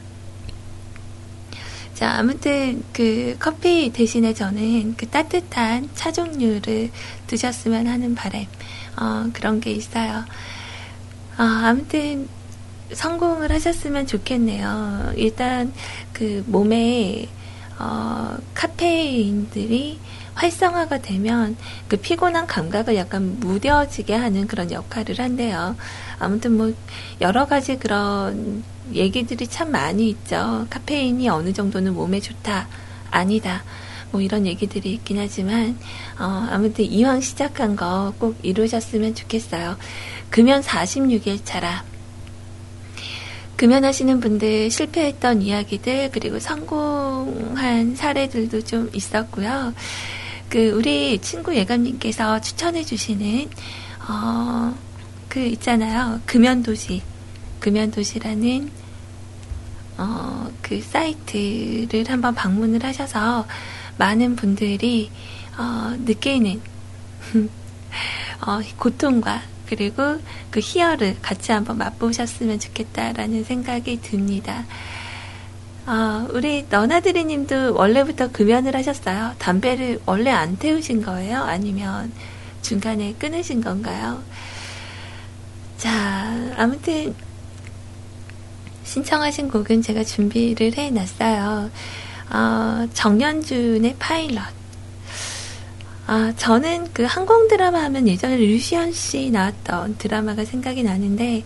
자, 아무튼 그 커피 대신에 저는 그 따뜻한 차 종류를 드셨으면 하는 바람, 어, 그런 게 있어요. 어, 아무튼 성공을 하셨으면 좋겠네요. 일단 그 몸에 어, 카페인들이 활성화가 되면 그 피곤한 감각을 약간 무뎌지게 하는 그런 역할을 한대요. 아무튼 뭐 여러 가지 그런 얘기들이 참 많이 있죠. 카페인이 어느 정도는 몸에 좋다, 아니다. 뭐 이런 얘기들이 있긴 하지만 어, 아무튼 이왕 시작한 거 꼭 이루셨으면 좋겠어요. 금연 46일 차라. 금연하시는 분들 실패했던 이야기들 그리고 성공한 사례들도 좀 있었고요. 그 우리 친구 예감님께서 추천해 주시는 어, 그 있잖아요. 금연도시. 금연도시라는 어, 그 사이트를 한번 방문을 하셔서 많은 분들이 어, 느끼는 어, 고통과 그리고 그 희열을 같이 한번 맛보셨으면 좋겠다라는 생각이 듭니다. 어, 우리 너나드리 님도 원래부터 금연을 하셨어요? 담배를 원래 안 태우신 거예요? 아니면 중간에 끊으신 건가요? 자, 아무튼 신청하신 곡은 제가 준비를 해놨어요. 어, 정연준의 파일럿. 아, 저는 그 항공 드라마 하면 예전에 류시연 씨 나왔던 드라마가 생각이 나는데,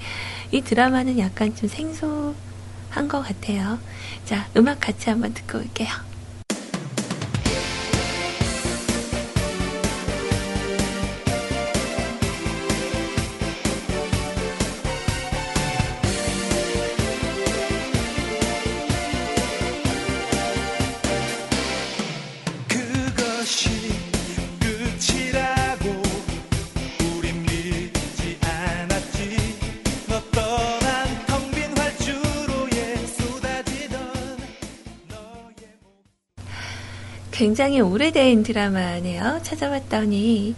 이 드라마는 약간 좀 생소한 것 같아요. 자, 음악 같이 한번 듣고 올게요. 굉장히 오래된 드라마네요. 찾아봤더니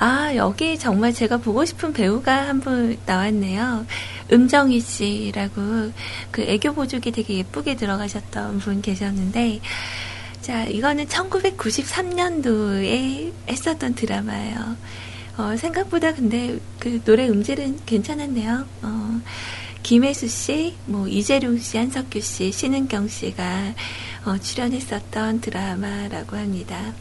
아 여기 정말 제가 보고 싶은 배우가 한 분 나왔네요. 음정희 씨라고 그 애교 보조기 되게 예쁘게 들어가셨던 분 계셨는데 자 이거는 1993년도에 했었던 드라마예요. 어, 생각보다 근데 그 노래 음질은 괜찮았네요. 어, 김혜수 씨, 뭐 이재룡 씨, 한석규 씨, 신은경 씨가 어, 출연했었던 드라마라고 합니다.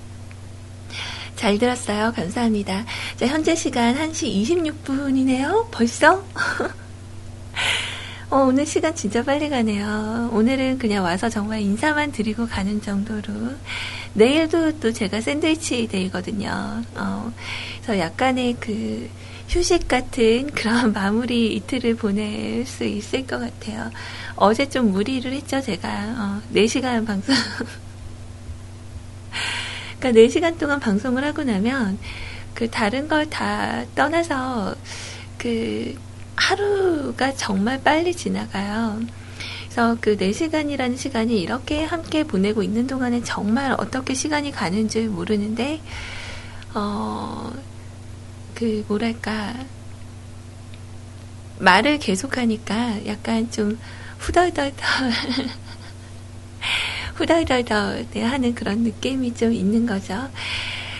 잘 들었어요. 감사합니다. 자, 현재 시간 1시 26분이네요. 벌써? 어, 오늘 시간 진짜 빨리 가네요. 오늘은 그냥 와서 정말 인사만 드리고 가는 정도로. 내일도 또 제가 샌드위치 데이거든요. 어, 그래서 약간의 그 휴식 같은 그런 마무리 이틀을 보낼 수 있을 것 같아요. 어제 좀 무리를 했죠, 제가. 어, 4시간 방송. 그러니까 4시간 동안 방송을 하고 나면 그 다른 걸 다 떠나서 그 하루가 정말 빨리 지나가요. 그래서 그 4시간이라는 시간이 이렇게 함께 보내고 있는 동안에 정말 어떻게 시간이 가는 줄 모르는데, 어, 그, 뭐랄까, 말을 계속하니까 약간 좀 후덜덜덜, 후덜덜덜 하는 그런 느낌이 좀 있는 거죠.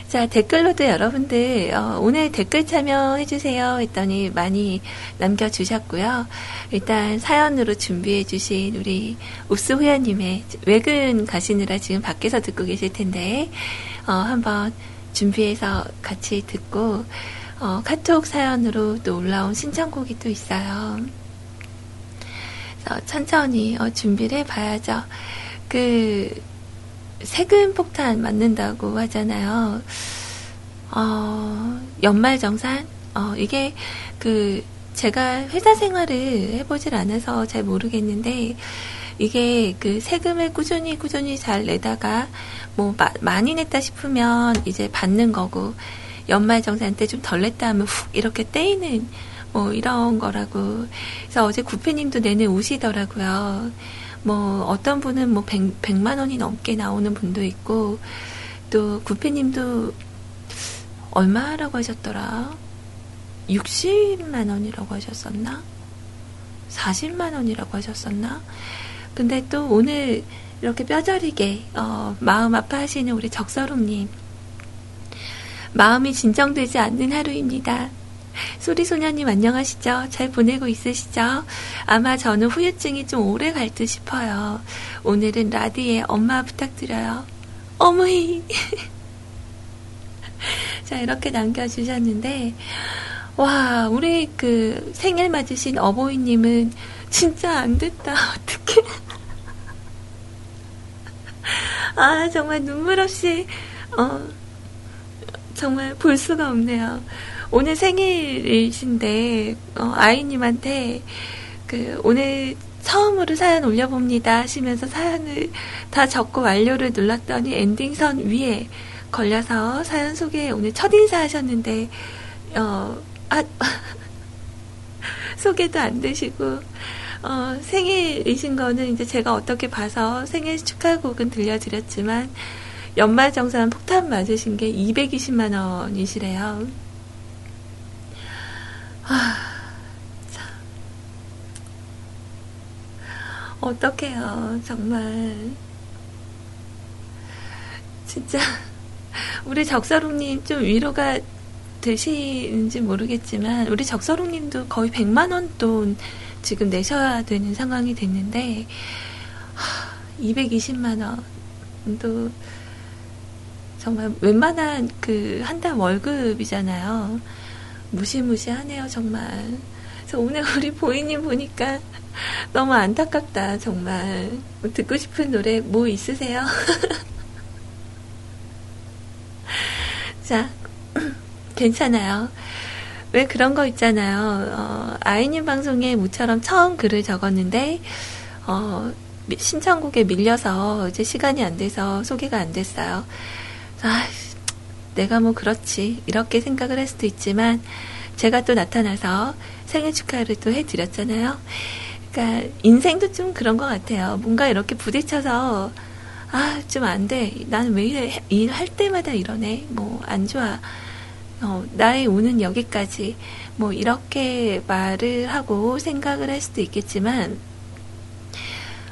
자, 댓글로도 여러분들, 어, 오늘 댓글 참여해주세요 했더니 많이 남겨주셨고요. 일단 사연으로 준비해주신 우리 옥수호야님의 외근 가시느라 지금 밖에서 듣고 계실 텐데, 어, 한번 준비해서 같이 듣고, 어, 카톡 사연으로 또 올라온 신청곡이 또 있어요. 천천히 어, 준비를 해봐야죠. 그, 세금 폭탄 맞는다고 하잖아요. 어, 연말 정산? 어, 이게 그, 제가 회사 생활을 해보질 않아서 잘 모르겠는데, 이게 그 세금을 꾸준히 꾸준히 잘 내다가, 뭐, 마, 많이 냈다 싶으면 이제 받는 거고, 연말정산 때 좀 덜 냈다 하면 훅 이렇게 떼이는, 뭐, 이런 거라고. 그래서 어제 구피님도 내내 우시더라고요. 뭐 어떤 분은 뭐 100, 100만 원이 넘게 나오는 분도 있고 또 구피님도 얼마라고 하셨더라? 60만 원이라고 하셨었나? 40만 원이라고 하셨었나? 근데 또 오늘 이렇게 뼈저리게 어, 마음 아파하시는 우리 적서rum님 마음이 진정되지 않는 하루입니다. 소리소녀님 안녕하시죠? 잘 보내고 있으시죠? 아마 저는 후유증이 좀 오래 갈 듯 싶어요. 오늘은 라디에 엄마 부탁드려요. 어머이. 자, 이렇게 남겨주셨는데, 와, 우리 그 생일 맞으신 어버이님은 진짜 안 됐다. 어떡해. 아, 정말 눈물 없이, 어, 정말 볼 수가 없네요. 오늘 생일이신데 어, 아이님한테 그 오늘 처음으로 사연 올려봅니다 하시면서 사연을 다 적고 완료를 눌렀더니 엔딩선 위에 걸려서 사연 소개 오늘 첫 인사 하셨는데 어, 아, 소개도 안 되시고 어, 생일이신 거는 이제 제가 어떻게 봐서 생일 축하곡은 들려드렸지만 연말 정산 폭탄 맞으신 게 220만 원이시래요. 어떡해요, 정말. 진짜, 우리 적서롱님 좀 위로가 되시는지 모르겠지만, 우리 적서롱님도 거의 100만원 돈 지금 내셔야 되는 상황이 됐는데, 220만원도 정말 웬만한 그 한 달 월급이잖아요. 무시무시하네요, 정말. 그래서 오늘 우리 보이님 보니까 너무 안타깝다, 정말. 뭐 듣고 싶은 노래 뭐 있으세요? 자, 괜찮아요. 왜 그런 거 있잖아요. 어, 아이님 방송에 모처럼 처음 글을 적었는데, 어, 미- 신청곡에 밀려서 이제 시간이 안 돼서 소개가 안 됐어요. 아, 내가 뭐 그렇지. 이렇게 생각을 할 수도 있지만, 제가 또 나타나서 생일 축하를 또 해드렸잖아요. 그러니까 인생도 좀 그런 것 같아요. 뭔가 이렇게 부딪혀서 아 좀 안 돼. 나는 왜 이래 일할 때마다 이러네. 뭐 안 좋아. 어, 나의 운은 여기까지. 뭐 이렇게 말을 하고 생각을 할 수도 있겠지만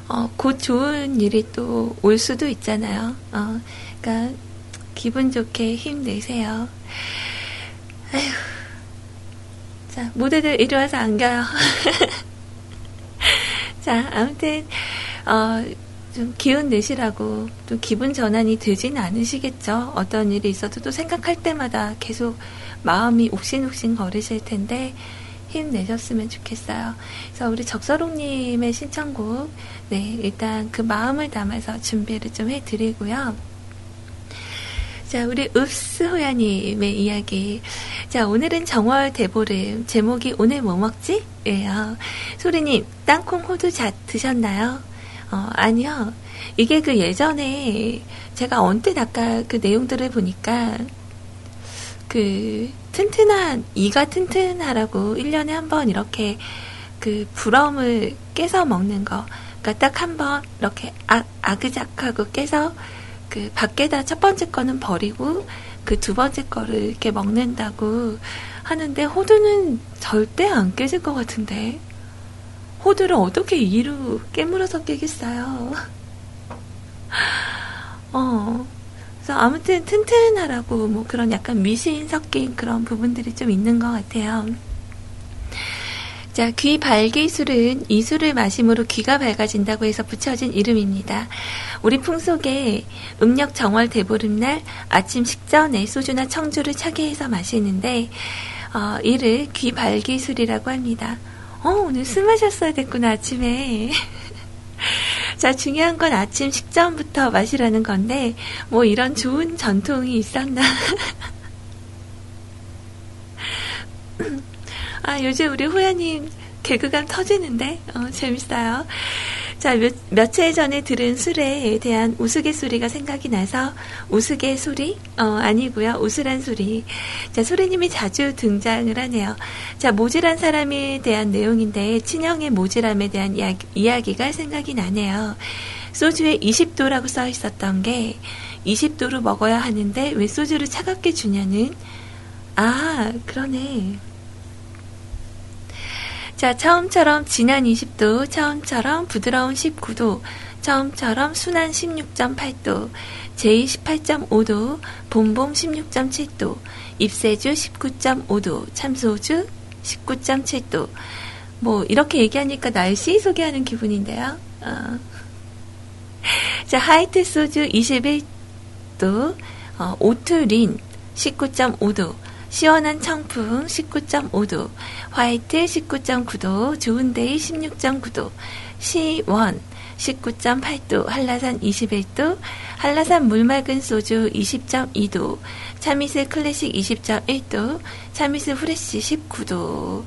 어, 곧 좋은 일이 또 올 수도 있잖아요. 어, 그러니까 기분 좋게 힘내세요. 아휴. 자, 모두들 이리 와서 안겨요. 자, 아무튼, 어, 좀 기운 내시라고 또 기분 전환이 되진 않으시겠죠. 어떤 일이 있어도 또 생각할 때마다 계속 마음이 옥신옥신 거리실 텐데 힘내셨으면 좋겠어요. 그래서 우리 적서롱님의 신청곡, 네, 일단 그 마음을 담아서 준비를 좀 해드리고요. 자, 우리 읍스 호야님의 이야기. 자, 오늘은 정월 대보름. 제목이 오늘 뭐 먹지? 예요. 소리님, 땅콩 호두 잣 드셨나요? 어, 아니요. 이게 그 예전에 제가 언뜻 아까 그 내용들을 보니까 그 튼튼한, 이가 튼튼하라고 1년에 한 번 이렇게 그 부럼을 깨서 먹는 거. 그러니까 딱 한 번 이렇게 아, 아그작하고 깨서 그 밖에다 첫 번째 거는 버리고 그 두 번째 거를 이렇게 먹는다고 하는데 호두는 절대 안 깨질 것 같은데 호두를 어떻게 이로 깨물어서 깨겠어요? 어. 그래서 아무튼 튼튼하라고 뭐 그런 약간 미신 섞인 그런 부분들이 좀 있는 것 같아요. 자, 귀 발기술은 이 술을 마심으로 귀가 밝아진다고 해서 붙여진 이름입니다. 우리 풍속에 음력 정월 대보름날 아침 식전에 소주나 청주를 차게 해서 마시는데, 어, 이를 귀 발기술이라고 합니다. 어, 오늘 술 마셨어야 됐구나, 아침에. 자, 중요한 건 아침 식전부터 마시라는 건데, 뭐 이런 좋은 전통이 있었나. 아, 요즘 우리 호야님 개그감 터지는데, 어, 재밌어요. 자, 몇, 며칠 전에 들은 술에 대한 우스갯소리가 생각이 나서, 우스갯소리? 어, 아니고요 우스란 소리. 자, 소리님이 자주 등장을 하네요. 자, 모질한 사람에 대한 내용인데, 친형의 모질함에 대한 이야기, 이야기가 생각이 나네요. 소주에 20도라고 써 있었던 게, 20도로 먹어야 하는데, 왜 소주를 차갑게 주냐는, 아, 그러네. 자, 처음처럼 진한 20도, 처음처럼 부드러운 19도, 처음처럼 순한 16.8도, 제이 18.5도, 봄봄 16.7도, 입세주 19.5도, 참소주 19.7도. 뭐, 이렇게 얘기하니까 날씨 소개하는 기분인데요. 어. 자, 하이트 소주 21도, 어, 오투린 19.5도, 시원한 청풍 19.5도, 화이트 19.9도, 좋은데이 16.9도, 시원 19.8도, 한라산 21도, 한라산 물맑은 소주 20.2도, 참이슬 클래식 20.1도, 참이슬 후레쉬 19도.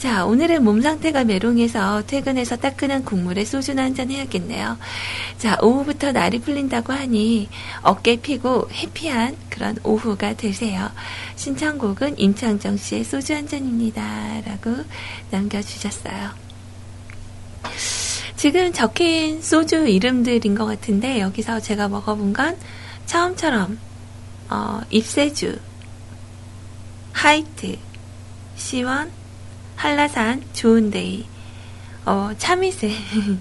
자, 오늘은 몸 상태가 메롱해서 퇴근해서 따끈한 국물에 소주나 한잔 해야겠네요. 자, 오후부터 날이 풀린다고 하니 어깨 피고 해피한 그런 오후가 되세요. 신청곡은 임창정 씨의 소주 한 잔입니다. 라고 남겨주셨어요. 지금 적힌 소주 이름들인 것 같은데 여기서 제가 먹어본 건 처음처럼 어, 입세주, 하이트, 시원, 한라산, 좋은데이, 어, 참이슬.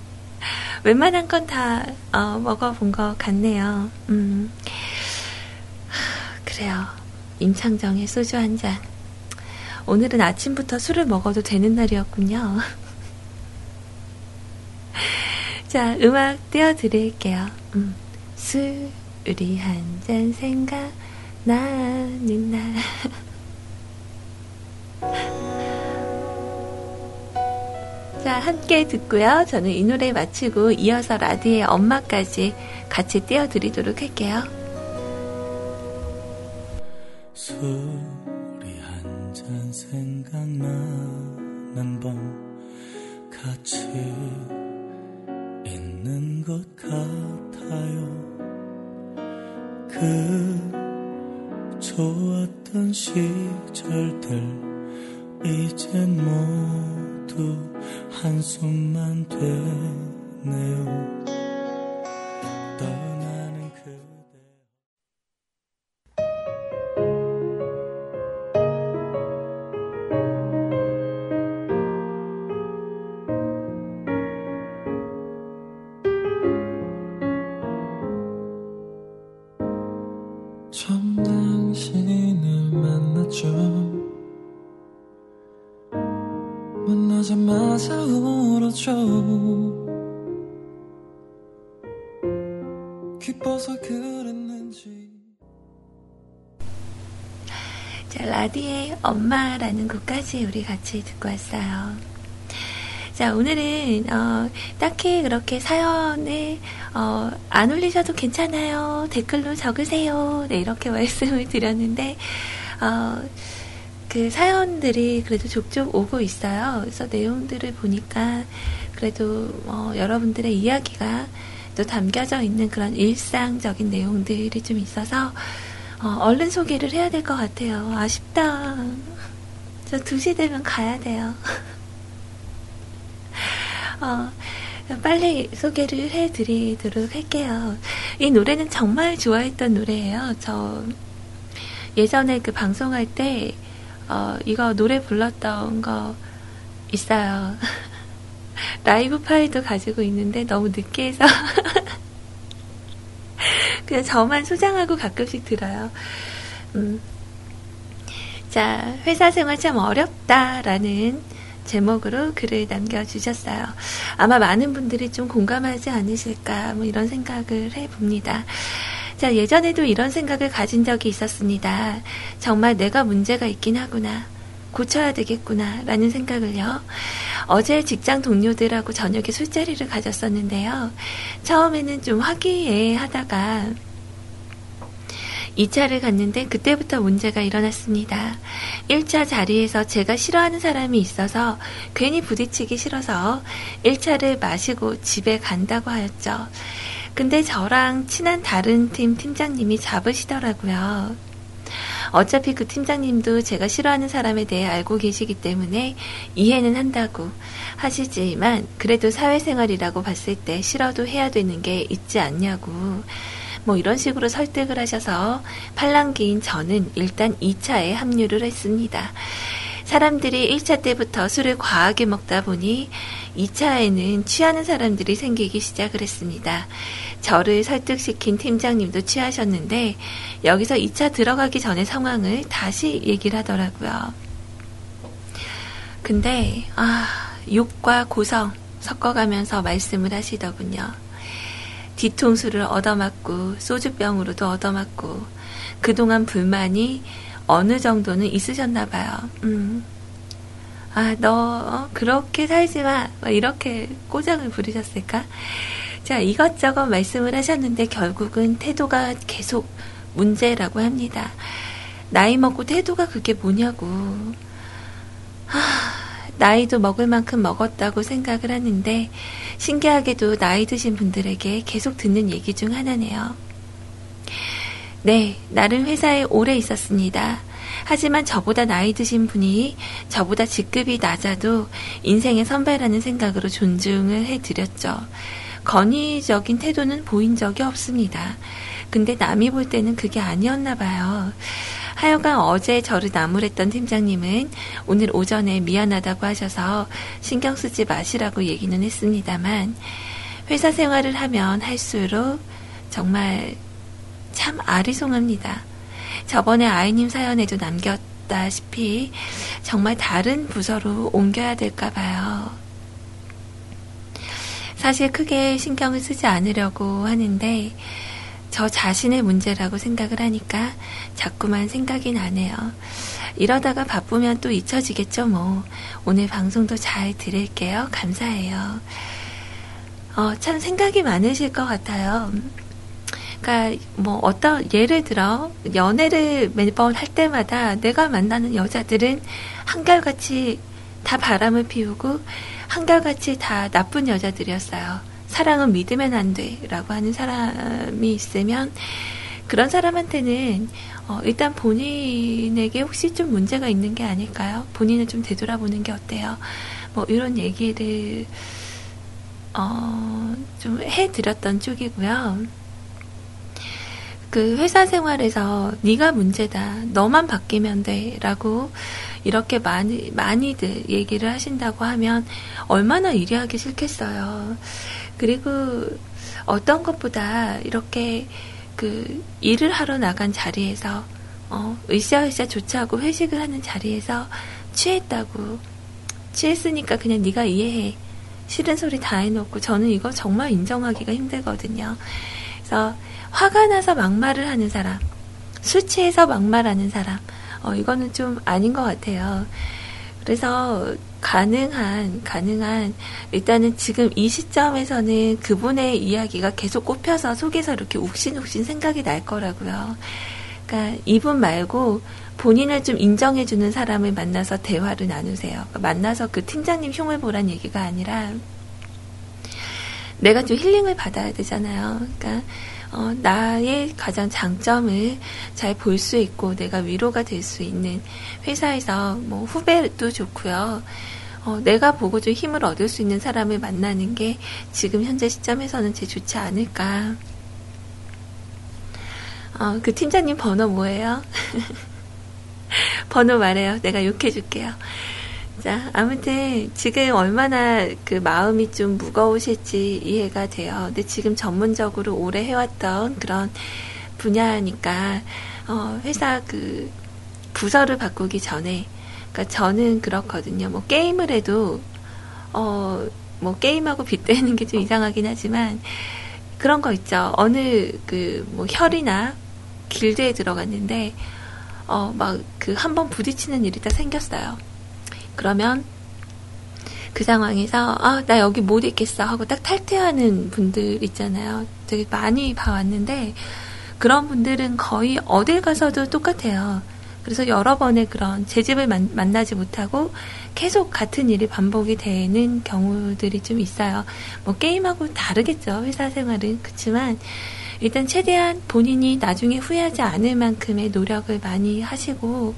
웬만한 건 다, 어, 먹어본 것 같네요. 음. 하, 그래요. 임창정의 소주 한 잔. 오늘은 아침부터 술을 먹어도 되는 날이었군요. 자, 음악 띄워드릴게요. 음. 술이 한잔 생각 나는 날. 함께 듣고요. 저는 이 노래 마치고 이어서 라디의 엄마까지 같이 띄워드리도록 할게요. 술이 한 잔 생각나는 밤 같이 있는 것 같아요 그 좋았던 시절들 이젠 모두 한숨만 되네요 곡까지 우리 같이 듣고 왔어요. 자, 오늘은, 어, 딱히 그렇게 사연을, 어, 안 올리셔도 괜찮아요. 댓글로 적으세요. 네, 이렇게 말씀을 드렸는데, 어, 그 사연들이 그래도 족족 오고 있어요. 그래서 내용들을 보니까 그래도 어, 여러분들의 이야기가 또 담겨져 있는 그런 일상적인 내용들이 좀 있어서 어, 얼른 소개를 해야 될 것 같아요. 아쉽다. 저 2시 되면 가야 돼요. 어, 빨리 소개를 해드리도록 할게요. 이 노래는 정말 좋아했던 노래예요. 저 예전에 그 방송할 때 어, 이거 노래 불렀던 거 있어요. 라이브 파일도 가지고 있는데 너무 늦게 해서 그냥 저만 소장하고 가끔씩 들어요. 음. 자, 회사 생활 참 어렵다라는 제목으로 글을 남겨주셨어요. 아마 많은 분들이 좀 공감하지 않으실까, 뭐 이런 생각을 해봅니다. 자, 예전에도 이런 생각을 가진 적이 있었습니다. 정말 내가 문제가 있긴 하구나. 고쳐야 되겠구나. 라는 생각을요. 어제 직장 동료들하고 저녁에 술자리를 가졌었는데요. 처음에는 좀 화기애 하다가 2차를 갔는데 그때부터 문제가 일어났습니다. 1차 자리에서 제가 싫어하는 사람이 있어서 괜히 부딪히기 싫어서 1차를 마시고 집에 간다고 하였죠. 근데 저랑 친한 다른 팀 팀장님이 잡으시더라고요. 어차피 그 팀장님도 제가 싫어하는 사람에 대해 알고 계시기 때문에 이해는 한다고 하시지만 그래도 사회생활이라고 봤을 때 싫어도 해야 되는 게 있지 않냐고 뭐 이런 식으로 설득을 하셔서 팔랑기인 저는 일단 2차에 합류를 했습니다. 사람들이 1차 때부터 술을 과하게 먹다 보니 2차에는 취하는 사람들이 생기기 시작을 했습니다. 저를 설득시킨 팀장님도 취하셨는데 여기서 2차 들어가기 전의 상황을 다시 얘기를 하더라고요. 근데 아 욕과 고성 섞어가면서 말씀을 하시더군요. 뒤통수를 얻어맞고 소주병으로도 얻어맞고 그동안 불만이 어느 정도는 있으셨나 봐요. 음. 아, 너 어, 그렇게 살지 마. 막 이렇게 꼬장을 부리셨을까? 자, 이것저것 말씀을 하셨는데 결국은 태도가 계속 문제라고 합니다. 나이 먹고 태도가 그게 뭐냐고. 하, 나이도 먹을 만큼 먹었다고 생각을 하는데 신기하게도 나이 드신 분들에게 계속 듣는 얘기 중 하나네요. 네, 나름 회사에 오래 있었습니다. 하지만 저보다 나이 드신 분이 저보다 직급이 낮아도 인생의 선배라는 생각으로 존중을 해드렸죠. 건의적인 태도는 보인 적이 없습니다. 근데 남이 볼 때는 그게 아니었나 봐요. 하여간 어제 저를 나무랬던 팀장님은 오늘 오전에 미안하다고 하셔서 신경 쓰지 마시라고 얘기는 했습니다만 회사 생활을 하면 할수록 정말 참 아리송합니다. 저번에 아이님 사연에도 남겼다시피 정말 다른 부서로 옮겨야 될까 봐요. 사실 크게 신경을 쓰지 않으려고 하는데 저 자신의 문제라고 생각을 하니까 자꾸만 생각이 나네요. 이러다가 바쁘면 또 잊혀지겠죠, 뭐. 오늘 방송도 잘 들을게요. 감사해요. 어, 참 생각이 많으실 것 같아요. 그러니까 뭐 어떤 예를 들어 연애를 매번 할 때마다 내가 만나는 여자들은 한결같이 다 바람을 피우고 한결같이 다 나쁜 여자들이었어요. 사랑은 믿으면 안 돼. 라고 하는 사람이 있으면 그런 사람한테는 어, 일단 본인에게 혹시 좀 문제가 있는 게 아닐까요? 본인을 좀 되돌아보는 게 어때요? 뭐 이런 얘기를 어, 좀 해드렸던 쪽이고요. 그 회사 생활에서 네가 문제다. 너만 바뀌면 돼라고 이렇게 많이 많이들 얘기를 하신다고 하면 얼마나 일하기 싫겠어요. 그리고 어떤 것보다 이렇게 그 일을 하러 나간 자리에서 어, 으쌰으쌰 조차하고 회식을 하는 자리에서 취했다고 취했으니까 그냥 네가 이해해 싫은 소리 다 해놓고 저는 이거 정말 인정하기가 힘들거든요. 그래서 화가 나서 막말을 하는 사람, 술 취해서 막말하는 사람, 어, 이거는 좀 아닌 것 같아요. 그래서 가능한, 가능한, 일단은 지금 이 시점에서는 그분의 이야기가 계속 꼽혀서 속에서 이렇게 욱신욱신 생각이 날 거라고요. 그러니까 이분 말고 본인을 좀 인정해주는 사람을 만나서 대화를 나누세요. 그러니까 만나서 그 팀장님 흉을 보란 얘기가 아니라 내가 좀 힐링을 받아야 되잖아요. 그러니까 어, 나의 가장 장점을 잘 볼 수 있고 내가 위로가 될 수 있는 회사에서 뭐 후배도 좋고요. 어, 내가 보고 좀 힘을 얻을 수 있는 사람을 만나는 게 지금 현재 시점에서는 제일 좋지 않을까. 어, 그 팀장님 번호 뭐예요? 번호 말해요. 내가 욕해줄게요. 자, 아무튼 지금 얼마나 그 마음이 좀 무거우실지 이해가 돼요. 근데 지금 전문적으로 오래 해왔던 그런 분야니까 어, 회사 그 부서를 바꾸기 전에 그러니까 저는 그렇거든요. 뭐 게임을 해도 어, 뭐 게임하고 빗대는 게 좀 이상하긴 하지만 그런 거 있죠. 어느 그 뭐 혈이나 길드에 들어갔는데 어, 막 그 한 번 부딪히는 일이 다 생겼어요. 그러면 그 상황에서 아, 나 여기 못 있겠어 하고 딱 탈퇴하는 분들 있잖아요. 되게 많이 봐왔는데 그런 분들은 거의 어딜 가서도 똑같아요. 그래서 여러 번의 그런 제 집을 만, 만나지 못하고 계속 같은 일이 반복이 되는 경우들이 좀 있어요. 뭐 게임하고 다르겠죠. 회사 생활은. 그렇지만 일단 최대한 본인이 나중에 후회하지 않을 만큼의 노력을 많이 하시고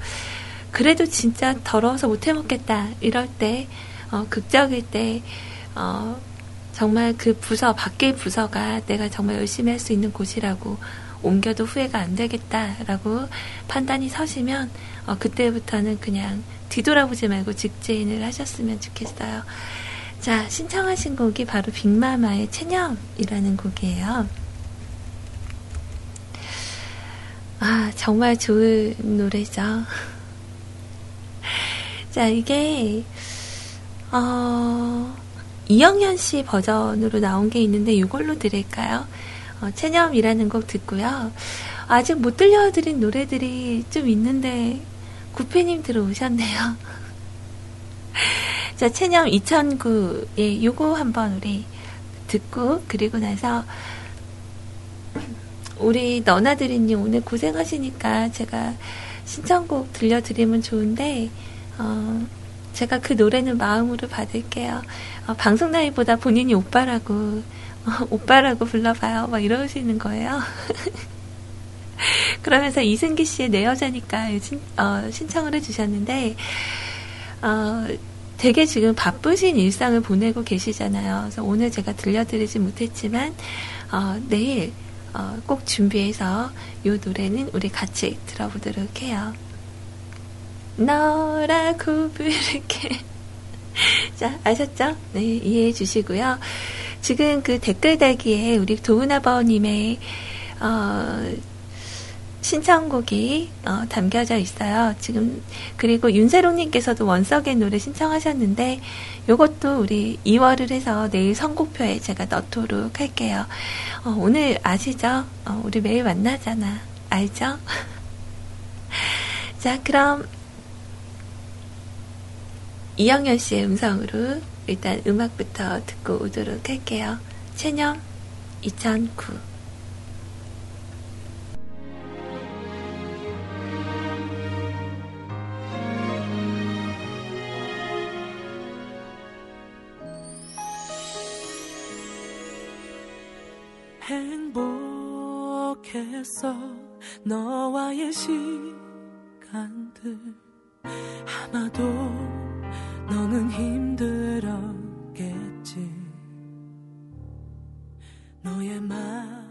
그래도 진짜 더러워서 못 해 먹겠다 이럴 때 어, 극적일 때 어, 정말 그 부서 밖의 부서가 내가 정말 열심히 할 수 있는 곳이라고 옮겨도 후회가 안 되겠다라고 판단이 서시면 어, 그때부터는 그냥 뒤돌아보지 말고 직진을 하셨으면 좋겠어요. 자 신청하신 곡이 바로 빅마마의 체념이라는 곡이에요. 아 정말 좋은 노래죠. 자, 이게, 어, 이영현 씨 버전으로 나온 게 있는데 이걸로 들을까요? 어, 체념이라는 곡 듣고요. 아직 못 들려드린 노래들이 좀 있는데 구피님 들어오셨네요. 자, 체념 2009에 요거 한번 우리 듣고 그리고 나서 우리 너나들이님 오늘 고생하시니까 제가 신청곡 들려드리면 좋은데 어, 제가 그 노래는 마음으로 받을게요. 어, 방송 나이보다 본인이 오빠라고, 어, 오빠라고 불러봐요. 막 이러시는 거예요. 그러면서 이승기 씨의 내 여자니까 신, 어, 신청을 해주셨는데, 어, 되게 지금 바쁘신 일상을 보내고 계시잖아요. 그래서 오늘 제가 들려드리지 못했지만, 어, 내일, 어, 꼭 준비해서 이 노래는 우리 같이 들어보도록 해요. 너라고 부를게. 자, 아셨죠? 네, 이해해 주시고요. 지금 그 댓글 달기에 우리 도은아버님의, 어, 신청곡이 어, 담겨져 있어요. 지금 그리고 윤세롱님께서도 원석의 노래 신청하셨는데 요것도 우리 2월을 해서 내일 선곡표에 제가 넣도록 할게요. 어, 오늘 아시죠? 어, 우리 매일 만나잖아. 알죠? 자, 그럼 이영현 씨의 음성으로 일단 음악부터 듣고 오도록 할게요. 체념 2009 행복했어 너와의 시간들 아마도 너는 힘들었겠지. 너의 마음은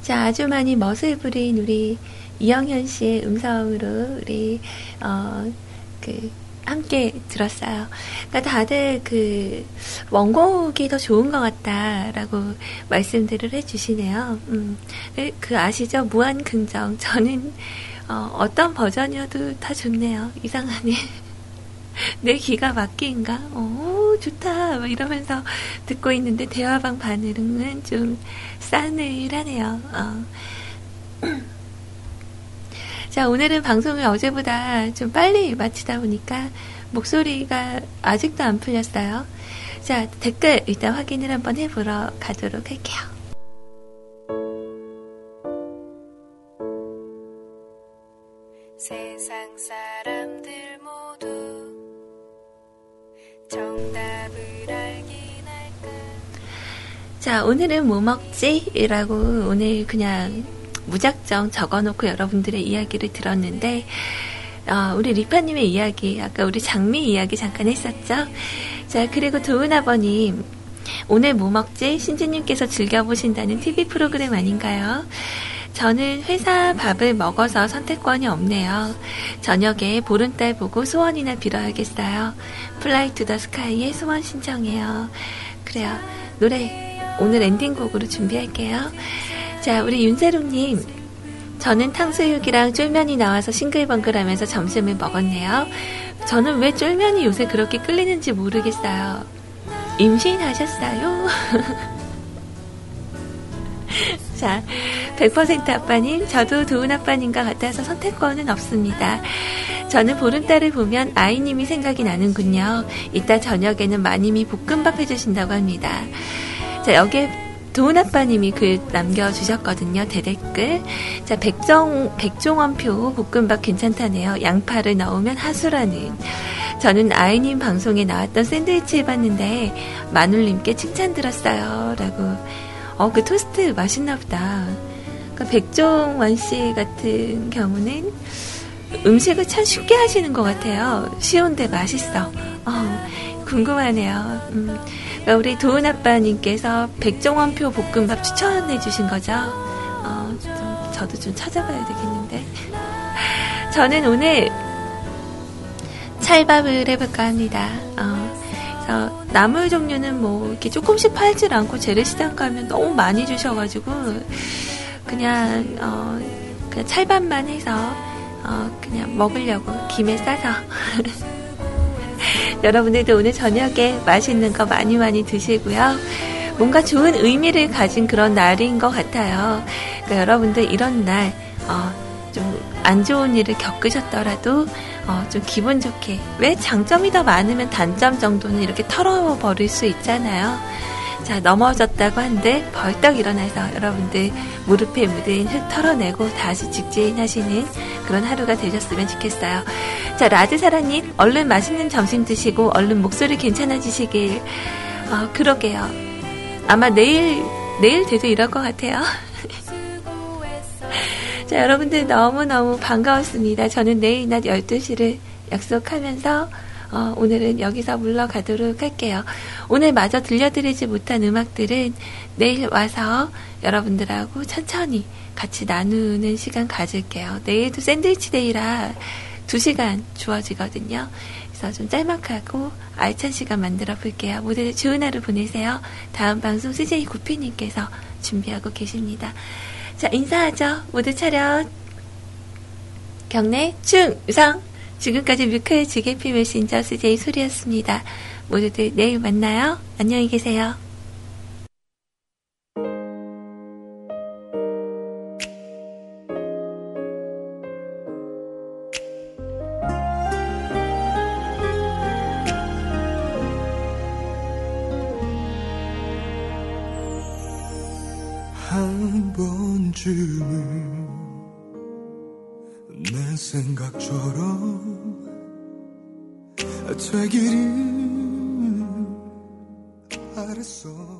자, 아주 많이 멋을 부린 우리 이영현 씨의 음성으로 우리, 어, 그, 함께 들었어요. 그러니까 다들 그, 원곡이 더 좋은 것 같다라고 말씀들을 해주시네요. 음, 그- 그 아시죠? 무한 긍정. 저는, 어, 어떤 버전이어도 다 좋네요. 이상하네. 내 귀가 막기인가? 오, 좋다. 막 이러면서 듣고 있는데 대화방 반응은 좀 싸늘하네요. 어. 자, 오늘은 방송을 어제보다 좀 빨리 마치다 보니까 목소리가 아직도 안 풀렸어요. 자, 댓글 일단 확인을 한번 해보러 가도록 할게요. 세상 사람들 모두 정답을 알긴 할까 자, 오늘은 뭐 먹지? 이라고 오늘 그냥 무작정 적어놓고 여러분들의 이야기를 들었는데, 어, 우리 리파님의 이야기, 아까 우리 장미 이야기 잠깐 했었죠? 자, 그리고 도은 아버님, 오늘 뭐 먹지? 신지님께서 즐겨보신다는 TV 프로그램 아닌가요? 저는 회사 밥을 먹어서 선택권이 없네요. 저녁에 보름달 보고 소원이나 빌어야겠어요. Fly to the Sky의 소원 신청해요. 그래요. 노래 오늘 엔딩곡으로 준비할게요. 자, 우리 윤세롱님. 저는 탕수육이랑 쫄면이 나와서 싱글벙글하면서 점심을 먹었네요. 저는 왜 쫄면이 요새 그렇게 끌리는지 모르겠어요. 임신하셨어요? 자, 100% 아빠님, 저도 도훈 아빠님과 같아서 선택권은 없습니다. 저는 보름달을 보면 아이님이 생각이 나는군요. 이따 저녁에는 마님이 볶음밥 해주신다고 합니다. 자, 여기에 도훈 아빠님이 글 남겨주셨거든요. 대댓글. 자, 백정, 백종원표 볶음밥 괜찮다네요. 양파를 넣으면 하수라는. 저는 아이님 방송에 나왔던 샌드위치 해봤는데, 마눌님께 칭찬 들었어요. 라고. 어, 그 토스트 맛있나 보다. 그러니까 백종원 씨 같은 경우는 음식을 참 쉽게 하시는 것 같아요. 쉬운데 맛있어. 어, 궁금하네요. 음, 우리 도은 아빠님께서 백종원표 볶음밥 추천해 주신 거죠? 어, 좀, 저도 좀 찾아봐야 되겠는데. 저는 오늘 찰밥을 해볼까 합니다. 어, 그래서 나물 종류는 뭐 이렇게 조금씩 팔질 않고 재래시장 가면 너무 많이 주셔가지고 그냥 어, 그냥 찰밥만 해서 어, 그냥 먹으려고 김에 싸서 여러분들도 오늘 저녁에 맛있는 거 많이 많이 드시고요. 뭔가 좋은 의미를 가진 그런 날인 것 같아요. 그러니까 여러분들 이런 날, 어, 좀안 좋은 일을 겪으셨더라도, 어, 좀 기분 좋게. 왜 장점이 더 많으면 단점 정도는 이렇게 털어버릴 수 있잖아요. 자, 넘어졌다고 한들 벌떡 일어나서 여러분들 무릎에 묻은 흙 털어내고 다시 직진 하시는 그런 하루가 되셨으면 좋겠어요. 자, 라드사라님, 얼른 맛있는 점심 드시고 얼른 목소리 괜찮아지시길. 어, 그러게요. 아마 내일, 내일 돼도 이럴 것 같아요. 자, 여러분들 너무너무 반가웠습니다. 저는 내일 낮 12시를 약속하면서 어, 오늘은 여기서 물러가도록 할게요. 오늘 마저 들려드리지 못한 음악들은 내일 와서 여러분들하고 천천히 같이 나누는 시간 가질게요. 내일도 샌드위치 데이라 2시간 주어지거든요. 그래서 좀 짤막하고 알찬 시간 만들어 볼게요. 모두 좋은 하루 보내세요. 다음 방송 CJ 구피님께서 준비하고 계십니다. 자, 인사하죠. 모두 차렷. 경례, 충성! 지금까지 뮤크의 지게피 메신저 CJ 소리였습니다. 모두들 내일 만나요. 안녕히 계세요. 한 번쯤은 내 생각처럼 되기를 바랬어